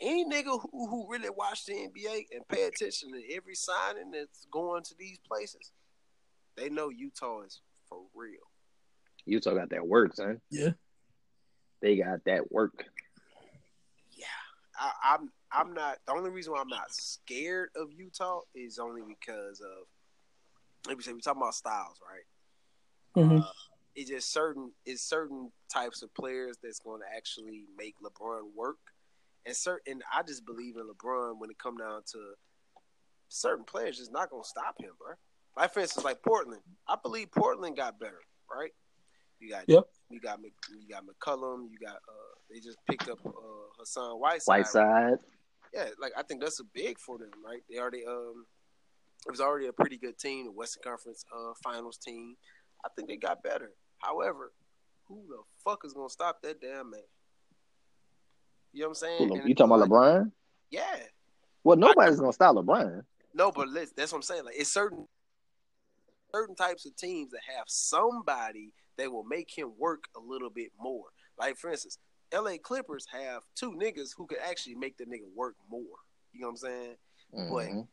Any nigga who, who really watch the NBA and pay attention to every signing that's going to these places, they know Utah is for real. Utah got that work, son. Yeah. They got that work. Yeah, I, I'm. I'm not. The only reason why I'm not scared of Utah is only because of. Let me say we talking about styles, right? Mhm. Uh, it's just certain. It's certain types of players that's going to actually make LeBron work, and certain. I just believe in LeBron when it come down to certain players. Just not going to stop him, bro. Like for instance, like Portland. I believe Portland got better right? You got Yep. you got you got McCollum. You got uh, they just picked up uh, Hassan Whiteside. Whiteside. Yeah, like I think that's a big for them, right? They already um, it was already a pretty good team, the Western Conference uh Finals team. I think they got better. However, who the fuck is gonna stop that damn man? You know what I'm saying? You talking about LeBron? Yeah. Well, nobody's gonna stop LeBron. No, but let's, that's what I'm saying. Like it's certain certain types of teams that have somebody that will make him work a little bit more. Like for instance, LA Clippers have two niggas who could actually make the nigga work more. You know what I'm saying? Mhm.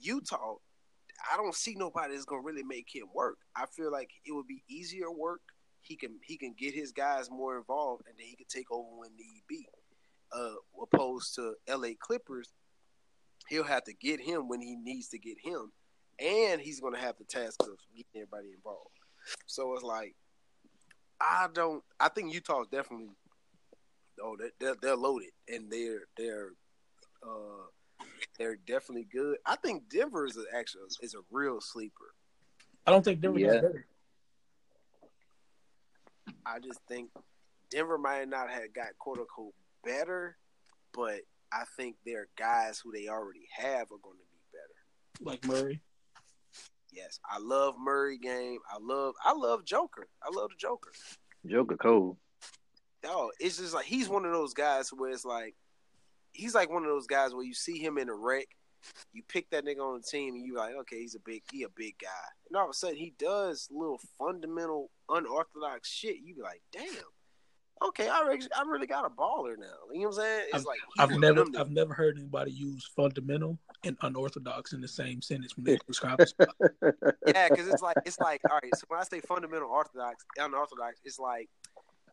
Utah, I don't see nobody that's gonna really make him work. I feel like it would be easier work. He can he can get his guys more involved, and then he can take over when need be. Uh, opposed to L.A. Clippers, he'll have to get him when he needs to get him, and he's gonna have the task of getting everybody involved. So it's like, I don't. I think Utah's definitely. Oh, they're, they're, they're loaded, and they're they're. Uh, they're definitely good. I think Denver is a, actually is a real sleeper. I don't think Denver Yeah. got better. I just think Denver might not have got quote unquote better, but I think their guys who they already have are going to be better. Like Murray. Yes, I love Murray game. I love I love Joker. I love the Joker. Joker Cole. No, it's just like he's one of those guys where it's like he's like one of those guys where you see him in a wreck, you pick that nigga on the team, and you like, okay, he's a big he a big guy, and all of a sudden he does little fundamental unorthodox shit. You be like, damn, okay, I really, I really got a baller now. You know what I'm saying? It's like I've never them I've never heard anybody use fundamental and unorthodox in the same sentence when they describe a. (laughs) Yeah, because it's like it's like all right. So when I say fundamental orthodox, unorthodox, it's like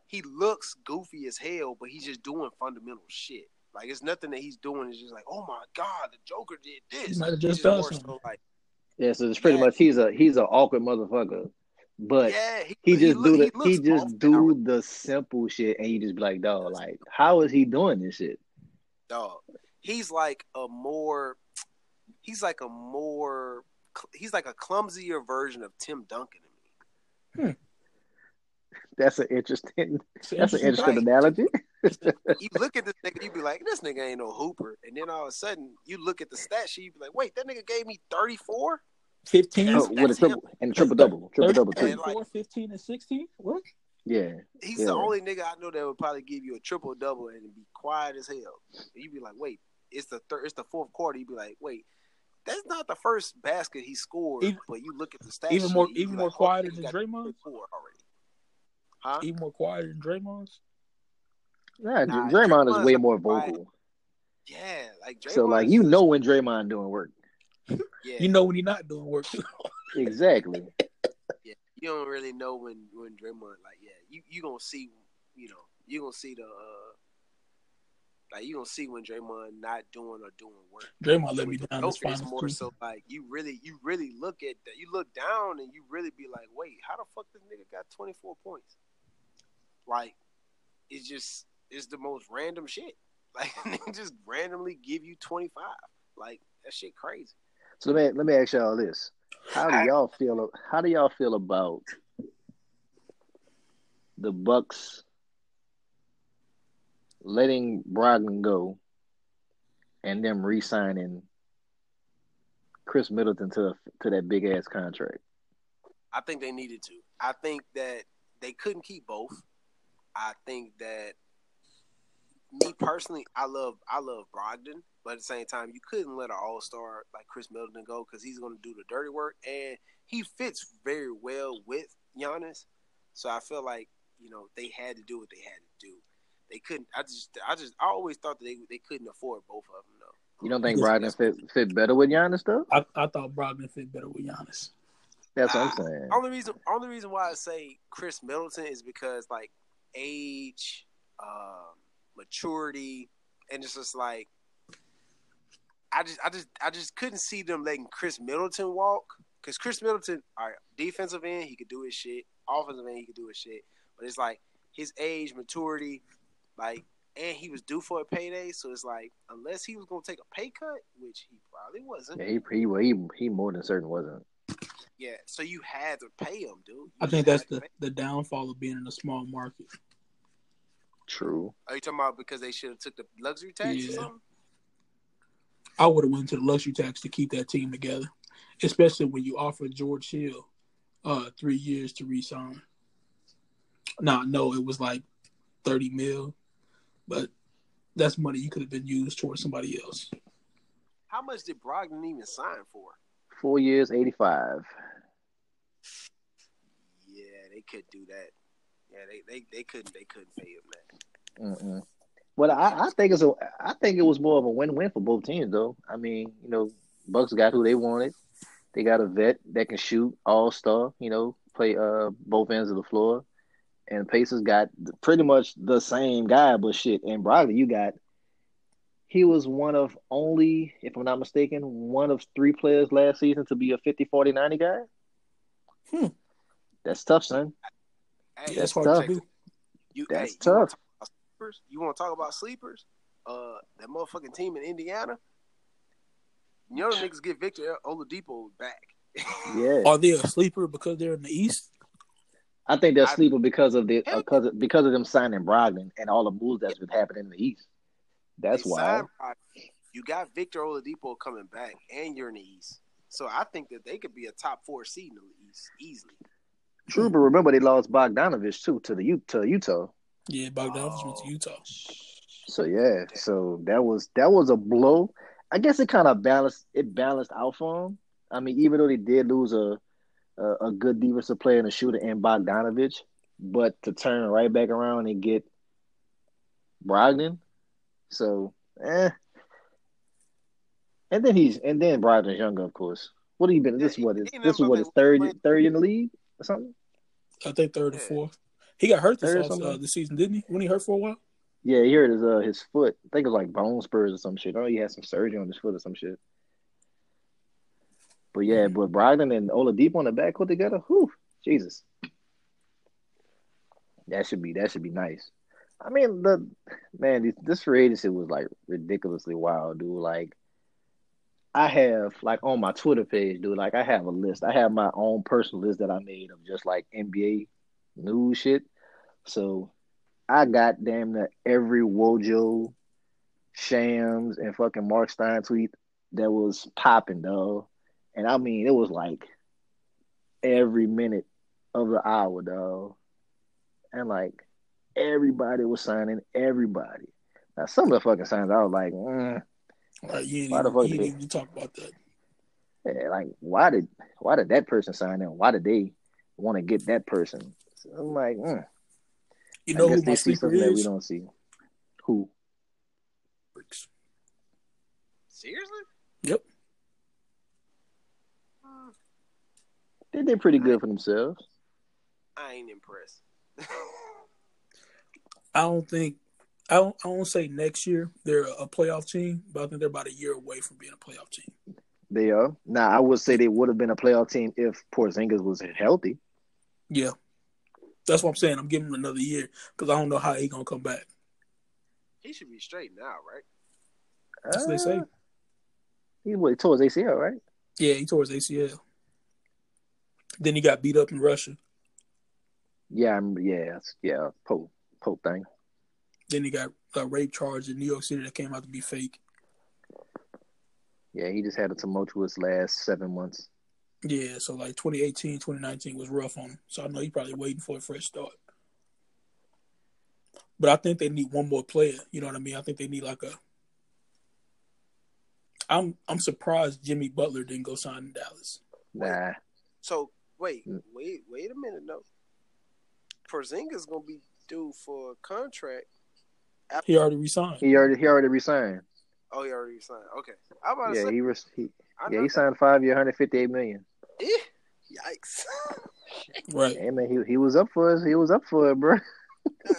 he looks goofy as hell, but he's just doing fundamental shit. Like it's nothing that he's doing. It's just like, oh my god, the Joker did this. He might have just done so like, Yeah, so it's pretty Yeah. much he's a he's an awkward motherfucker. But yeah, he, he just look- do the he, looks just do balance, the simple shit and you just be like, dog, like, how is he doing this shit? dog. He's like a more. He's like a more. He's like a clumsier version of Tim Duncan to me. Hmm. That's an interesting It's that's an interesting Right. analogy. (laughs) (laughs) you look at this nigga, you be like, this nigga ain't no hooper. And then all of a sudden, you look at the stat sheet, you be like, wait, that nigga gave me 34? 15, Oh, with a that's triple and a triple double. Triple double Yeah, too. like- 34, 15, and 16? What? Yeah. He's Yeah. the only nigga I know that would probably give you a triple double and be quiet as hell. And you be like, wait, it's the third, it's the fourth quarter. You'd be like, wait, that's not the first basket he scored. Even- but you look at the stat even sheet, more- even more oh, quieter he than got Draymond's? 34 already. Huh? Even more quieter than Draymond's? Nah, Nah, Draymond is way like more quiet. vocal. Yeah, like Draymond So like you know when Draymond doing work. (laughs) yeah, You know when he's not doing work. (laughs) Exactly. yeah, you don't really know when when Draymond like yeah, you you gonna see you know you gonna see the uh, like you gonna see when Draymond not doing or doing work. Draymond let me down Joker, this it's more too. so like you really you really look at that you look down and you really be like wait how the fuck this nigga got twenty four points like it's just it's the most random shit (laughs) like they just randomly give you twenty five like that shit crazy. So let me let me ask y'all this: How do y'all feel? How do y'all feel about the Bucks letting Brogdon go and them re-signing Khris Middleton to to that big ass contract? I think they needed to. I think that they couldn't keep both. I think that me personally, I love I love Brogdon, but at the same time, you couldn't let an All Star like Khris Middleton go because he's going to do the dirty work, and he fits very well with Giannis. So I feel like you know they had to do what they had to do. They couldn't. I just I just I always thought that they they couldn't afford both of them though. You don't think Yes. Brogdon fit fit better with Giannis though? I, I thought Brogdon fit better with Giannis. That's what I'm saying. Only reason, only reason why I say Khris Middleton is because like age, um, maturity, and it's just like I just, I just, I just couldn't see them letting Khris Middleton walk because Khris Middleton, all right, defensive end he could do his shit, offensive end he could do his shit, but it's like his age, maturity, like, and he was due for a payday, so it's like unless he was gonna take a pay cut, which he probably wasn't. Yeah, he, he he he more than certain wasn't. Yeah, so you had to pay him, dude. You I think that's the, the downfall of being in a small market. True. Are you talking about because they should have took the luxury tax or Yeah. something? I would have went to the luxury tax to keep that team together, especially when you offer George Hill uh, three years to resign. Nah, no, it was like thirty mil, but that's money you could have been used towards somebody else. How much did Brogdon even sign for? Four years, eighty-five. Yeah, they could do that. Yeah, they they, they couldn't they couldn't pay him that. Mm-mm. But I, I think it's a I think it was more of a win-win for both teams, though. I mean, you know, Bucks got who they wanted. They got a vet that can shoot, all star. You know, play uh both ends of the floor. And Pacers got pretty much the same guy, but shit. And Brogdon, you got he was one of only, if I'm not mistaken, one of three players last season to be a 50, 40, 90 guy. Hmm. That's tough, son. Hey, Yeah, it's That's tough. to. You, That's hey, tough. Talk about sleepers? You want to talk about sleepers? Uh, that motherfucking team in Indiana. You know, the niggas get Victor Oladipo back. Yeah. Are they a sleeper because they're in the East? I think they're I- sleeping because of the Hell because of, because of them signing Brogdon and all the moves that's been happening in the East. That's They why. You got Victor Oladipo coming back, and you're in the East. So I think that they could be a top four seed in the East easily. True, but remember they lost Bogdanovich too to the U to Utah. Yeah, Bogdanovich went to Oh. Utah. So yeah, so that was that was a blow. I guess it kind of balanced it balanced out for them. I mean, even though they did lose a a, a good defensive player and a shooter in Bogdanovich, but to turn right back around and get Brogdon, so eh. And then he's and then Brogdon's younger, of course. What have you been? Yeah, This he- what is this is never what his third third in the league or something? I think third or fourth. He got hurt this off, uh, this season, didn't he? When he hurt for a while? Yeah, he hurt his uh his foot. I think it was like bone spurs or some shit. Oh, he had some surgery on his foot or some shit. But yeah, but Brogdon and Oladipo on the back backcourt together, whew, Jesus. That should be that should be nice. I mean, the man, this, this free agency was like ridiculously wild, dude. Like, I have like on my Twitter page, dude. Like, I have a list. I have my own personal list that I made of just like NBA news shit. So I got damn near every Wojo, Shams, and fucking Mark Stein tweet that was popping, though. And I mean, it was like every minute of the hour, though. And like everybody was signing everybody. Now, some of the fucking signs, I was like, mm, Like, you Why the fuck you did even talk about that. yeah, like why did why did that person sign in? Why did they want to get that person? So I'm like, mm. You I know guess who they see sleeper something that we don't see. Who? Mavericks. Seriously? Yep. Hmm, They did pretty good for themselves. I ain't impressed. I don't think I don't, I won't say next year they're a playoff team, but I think they're about a year away from being a playoff team. They are. Now I would say they would have been a playoff team if Porzingis was healthy. Yeah, that's what I'm saying. I'm giving him another year because I don't know how he gonna come back. he should be straight now, right? That's what they say. Uh, He what, tore his ACL, right? Yeah, he tore his ACL. Then he got beat up in Russia. Yeah, I'm, yeah, yeah. Pope, Pope thing. Then he got a rape charge in New York City that came out to be fake. Yeah, he just had a tumultuous last seven months. Yeah, so like 2018, 2019 was rough on him. So I know he's probably waiting for a fresh start. But I think they need one more player. You know what I mean? I think they need like a. I'm I'm surprised Jimmy Butler didn't go sign in Dallas. Nah, So wait, Mm. wait, wait a minute, no. Porzingis gonna be due for a contract. He already resigned. he already he already resigned. Oh, he already signed. Okay, I'm about to Yeah, say. he was he, I yeah he signed five year, hundred fifty eight million. That- Eh, Yikes! Right. Hey man, he he was up for us. He was up for it, bro. (laughs) Damn.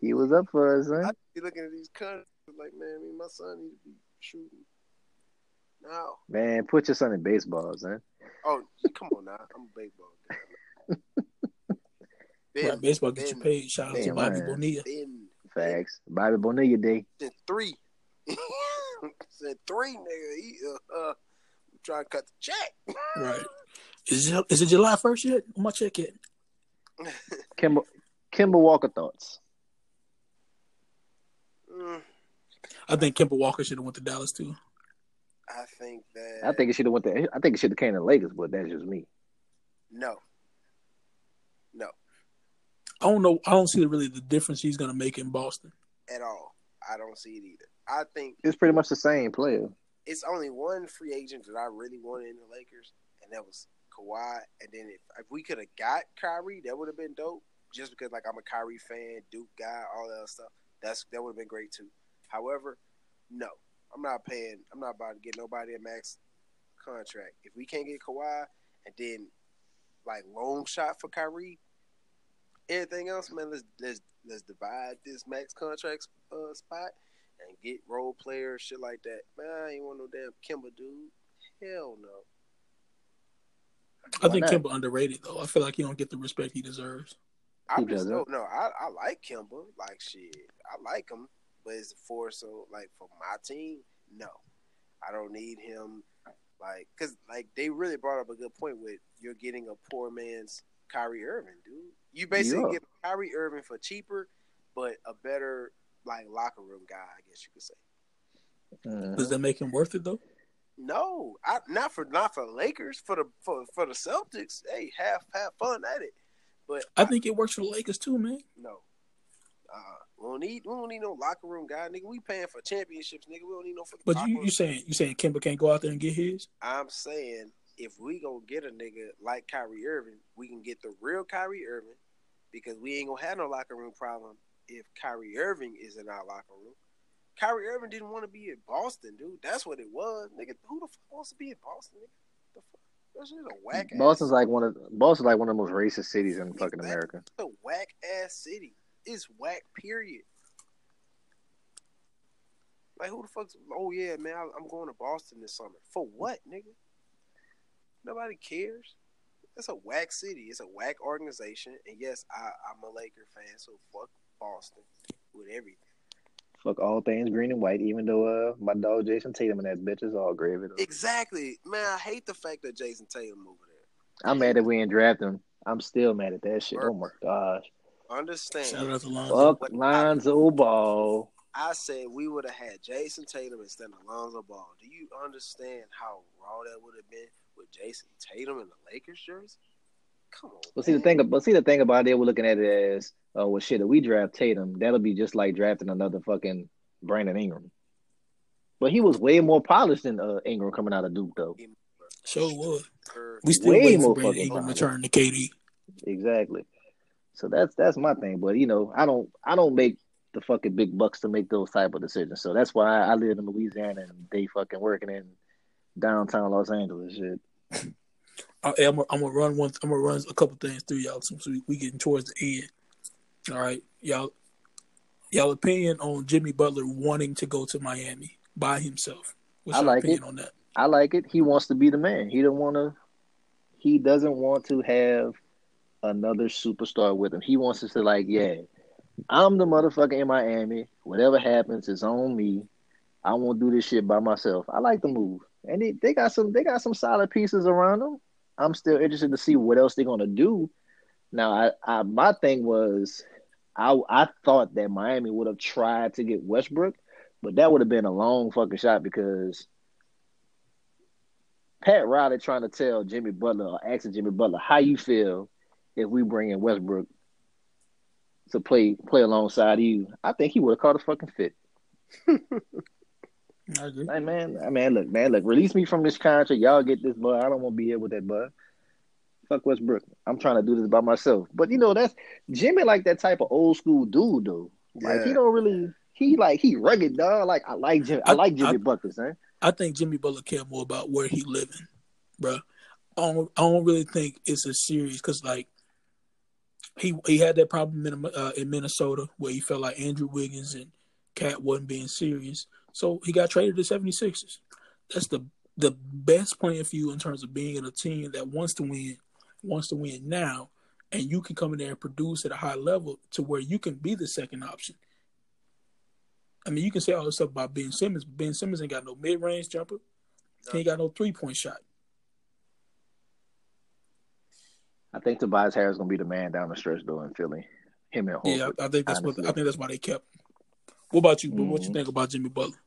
He was up for us, I huh? be looking at these contracts like, man, me and my son need to be shooting now. Man, put your son in baseball, son. Oh, come on now, I'm a baseball guy. Right. Been, Baseball get you paid. Shout out to Bobby man. Bonilla. been, Facts. Bobby Bonilla Day. been three. (laughs) Said three, nigga. He uh, uh trying to cut the check. Right. (laughs) Is it, is it July first yet? I'm gonna check it. (laughs) Kemba, Kemba Walker thoughts. Mm, I think Kemba Walker should have went to Dallas too. I think that. I think it should have went to. I think it should have came to the Lakers, but that's just me. no. No, I don't know. I don't see really the difference he's gonna make in Boston. at all. I don't see it either. I think It's pretty much the same player. It's only one free agent that I really wanted in the Lakers, and that was Kawhi. And then if, if we could have got Kyrie, that would have been dope. Just because like I'm a Kyrie fan, Duke guy, all that stuff. That's that would have been great too. However, no, I'm not paying. I'm not about to get nobody a max contract. If we can't get Kawhi, and then like long shot for Kyrie, everything else, man, let's let's let's divide this max contract uh, spot and get role players, shit like that. Man, I ain't want no damn Kemba dude. Hell no. I think not? Kemba underrated though. I feel like he don't get the respect he deserves. I He just doesn't. don't know. I, I like Kemba. Like shit. I like him. But is it for so like for my team? No. I don't need him like cause like they really brought up a good point with you're getting a poor man's Kyrie Irving, dude. You basically Yeah. get Kyrie Irving for cheaper, but a better like locker room guy, I guess you could say. Mhm. Does that make him worth it though? No, I not for not for Lakers for the for, for the Celtics. Hey, have have fun at it. But I think it works for the Lakers too, man. no, uh, we don't need we don't need no locker room guy, nigga. We paying for championships, nigga. We don't need no. fucking But you you saying you saying Kemba can't go out there and get his? I'm saying if we gonna get a nigga like Kyrie Irving, we can get the real Kyrie Irving because we ain't gonna have no locker room problem if Kyrie Irving is in our locker room. Kyrie Irving didn't want to be in Boston, dude. That's what it was, nigga. Who the fuck wants to be in Boston, nigga? The fuck? That's just a whack. ass- Boston's like one of Boston's like one of the most racist cities in fucking America. a whack ass city. It's whack. Period. Like who the fuck's? Oh yeah, man, I- I'm going to Boston this summer. For what, nigga? Nobody cares. It's a whack city. It's a whack organization. And yes, I, I'm a Laker fan, so fuck Boston with everything. Fuck all things green and white. Even though uh, my dog Jayson Tatum and that bitch is all gravy. though. Exactly, man. I hate the fact that Jayson Tatum over there. I'm mad that we ain't draft him. I'm still mad at that shit. Oh my gosh. Understand? Shout out to Lonzo. Fuck Lonzo Ball. I said we would have had Jayson Tatum instead of Lonzo Ball. Do you understand how raw that would have been with Jayson Tatum in the Lakers jersey? Come on. But see the thing, but see the thing about it, we're looking at it as, oh well, shit. If we draft Tatum, that'll be just like drafting another fucking Brandon Ingram. But he was way more polished than uh, Ingram coming out of Duke, though. Sure was. Or- We still Way waiting more for Brandon fucking Ingram power. return to KD. Exactly. So that's that's my thing. But you know, I don't I don't make the fucking big bucks to make those type of decisions. So that's why I, I live in Louisiana and they fucking working in downtown Los Angeles. Shit. (laughs) Hey, I'm, gonna- I'm gonna run one. I'm gonna run a couple things through y'all since we, we getting towards the end. All right, y'all. Y'all opinion on Jimmy Butler wanting to go to Miami by himself? What's I your like opinion it. on that? I like it. He wants to be the man. He don't want to. He doesn't want to have another superstar with him. He wants to say like, yeah, I'm the motherfucker in Miami. Whatever happens, it's on me. I won't do this shit by myself. I like the move, and they, they got some. They got some solid pieces around them. I'm still interested to see what else they're gonna do. Now, I, I my thing was, I I thought that Miami would have tried to get Westbrook, but that would have been a long fucking shot because Pat Riley trying to tell Jimmy Butler or asking Jimmy Butler how you feel if we bring in Westbrook to play play alongside you. I think he would have caught a fucking fit. (laughs) I agree. Like man, I mean, look, man, look, release me from this contract. Y'all get this, bud. I don't want to be here with that, bud. Fuck Westbrook. I'm trying to do this by myself. But you know, that's Jimmy like that type of old school dude, though. Like he don't really. He like he rugged, dog. Like I like Jimmy. I, I- like Jimmy I- Butler, son. I think Jimmy Butler care more about where he living, bro. I don't, I don't really think it's a series because like he he had that problem in uh, in Minnesota where he felt like Andrew Wiggins and KAT wasn't being serious, so he got traded to 76ers. That's the the best playing for you in terms of being in a team that wants to win, wants to win now, and you can come in there and produce at a high level to where you can be the second option. I mean, you can say all this stuff about Ben Simmons, but Ben Simmons ain't got no mid range jumper. He ain't got no three point shot. I think Tobias Harris gonna be the man down the stretch though in Philly. Him and Horford. Yeah, I, I think that's what. I think that's why they kept. him. What about you? Boo? What you Mhm. think about Jimmy Butler?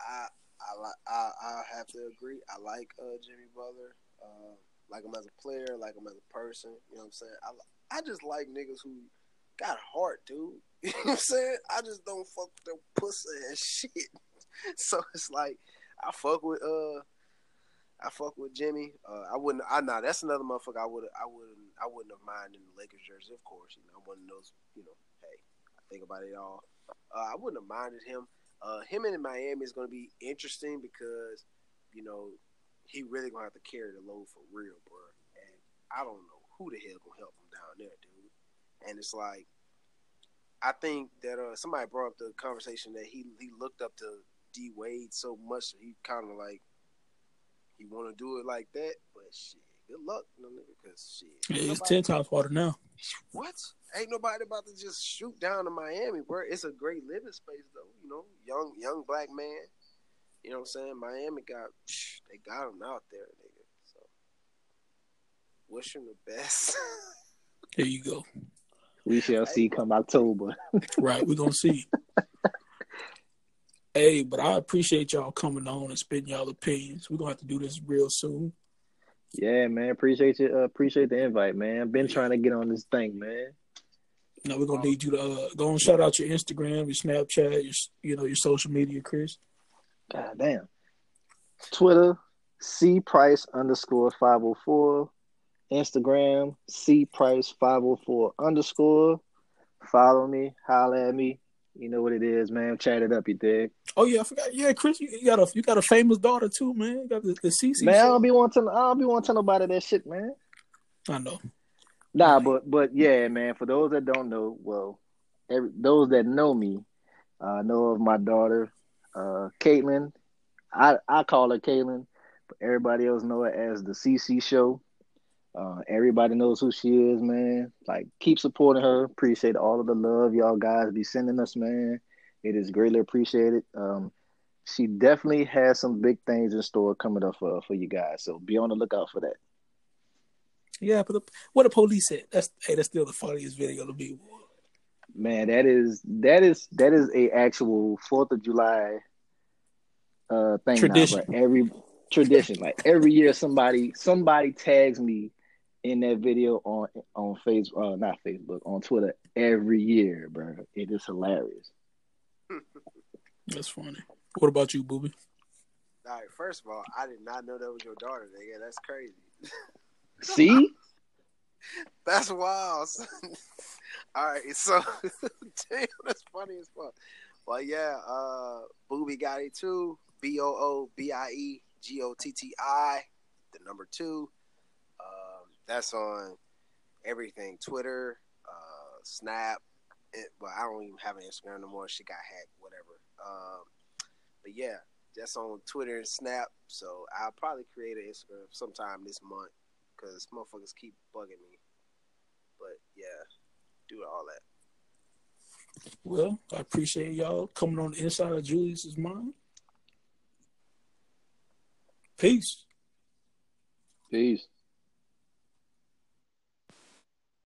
I I like I I have to agree. I like uh, Jimmy Butler. Uh, like him as a player, like him as a person. You know what I'm saying? I I just like niggas who got heart, dude. (laughs) You know what I'm saying? I just don't fuck with them pussy and (laughs) shit. So it's like I fuck with uh I fuck with Jimmy. Uh, I wouldn't. I nah. That's another motherfucker. I would. I wouldn't. I wouldn't have minded the Lakers jersey, of course. You know, one of those. You know, hey, I think about it all. Uh, I wouldn't have minded him. Uh, him in Miami is going to be interesting because, you know, he really gonna have to carry the load for real, bro. And I don't know who the hell gonna help him down there, dude. And it's like, I think that uh, somebody brought up the conversation that he he looked up to D Wade so much that he kind of like he want to do it like that. But shit, good luck, you know, nigga, because shit, it's ten times harder now. What? Ain't nobody about to just shoot down to Miami, bro. It's a great living space, though. You know, young young black man. You know what I'm saying? Miami got they got him out there, nigga. So wish him the best. (laughs) Here you go. We shall see come October. (laughs) Right, we're gonna see. hey, but I appreciate y'all coming on and spitting y'all opinions. We're gonna have to do this real soon. Yeah, man. Appreciate you. Uh, appreciate the invite, man. Been trying to get on this thing, man. No, we're gonna need you to uh, go and shout out your Instagram, your Snapchat, your you know your social media, Chris. God damn. Twitter, C Price underscore five oh four. Instagram, C Price five oh four underscore. Follow me, holla at me. You know what it is, man. Chat it up, you dig? Oh yeah, I forgot. Yeah, Chris, you, you got a you got a famous daughter too, man. You got the, the CC. Man, I don't be wanting. I don't be wanting nobody that shit, man. I know. Nah, but but yeah, man. For those that don't know, well, every, those that know me, uh, know of my daughter, uh, Caitlin. I I call her Caitlin, but everybody else know her as the CC Show. Uh, everybody knows who she is, man. Like, keep supporting her. Appreciate all of the love y'all guys be sending us, man. It is greatly appreciated. Um, she definitely has some big things in store coming up for for you guys. So be on the lookout for that. Yeah, but the, what the police said. That's hey, that's still the funniest video to me. Man, that is that is that is a actual Fourth of July uh thing Tradition. now. But every tradition, like every year, somebody somebody tags me in that video on on Facebook, uh, not Facebook, on Twitter every year, bro. It is hilarious. (laughs) That's funny. What about you, Boobie? all right, first of all, I did not know that was your daughter, nigga. That's crazy. (laughs) See, (laughs) That's wild. All right, so damn, that's funny as fuck. Well, yeah, uh, Boobie Gotti too. B O O B I E G O T T I, the number two. That's on everything: Twitter, uh, Snap. It, well, I don't even have an Instagram no more. She got hacked, whatever. Um, but yeah, that's on Twitter and Snap. So I'll probably create an Instagram sometime this month because motherfuckers keep bugging me. But yeah, do all that. Well, I appreciate y'all coming on the inside of Julius's mind. Peace. peace.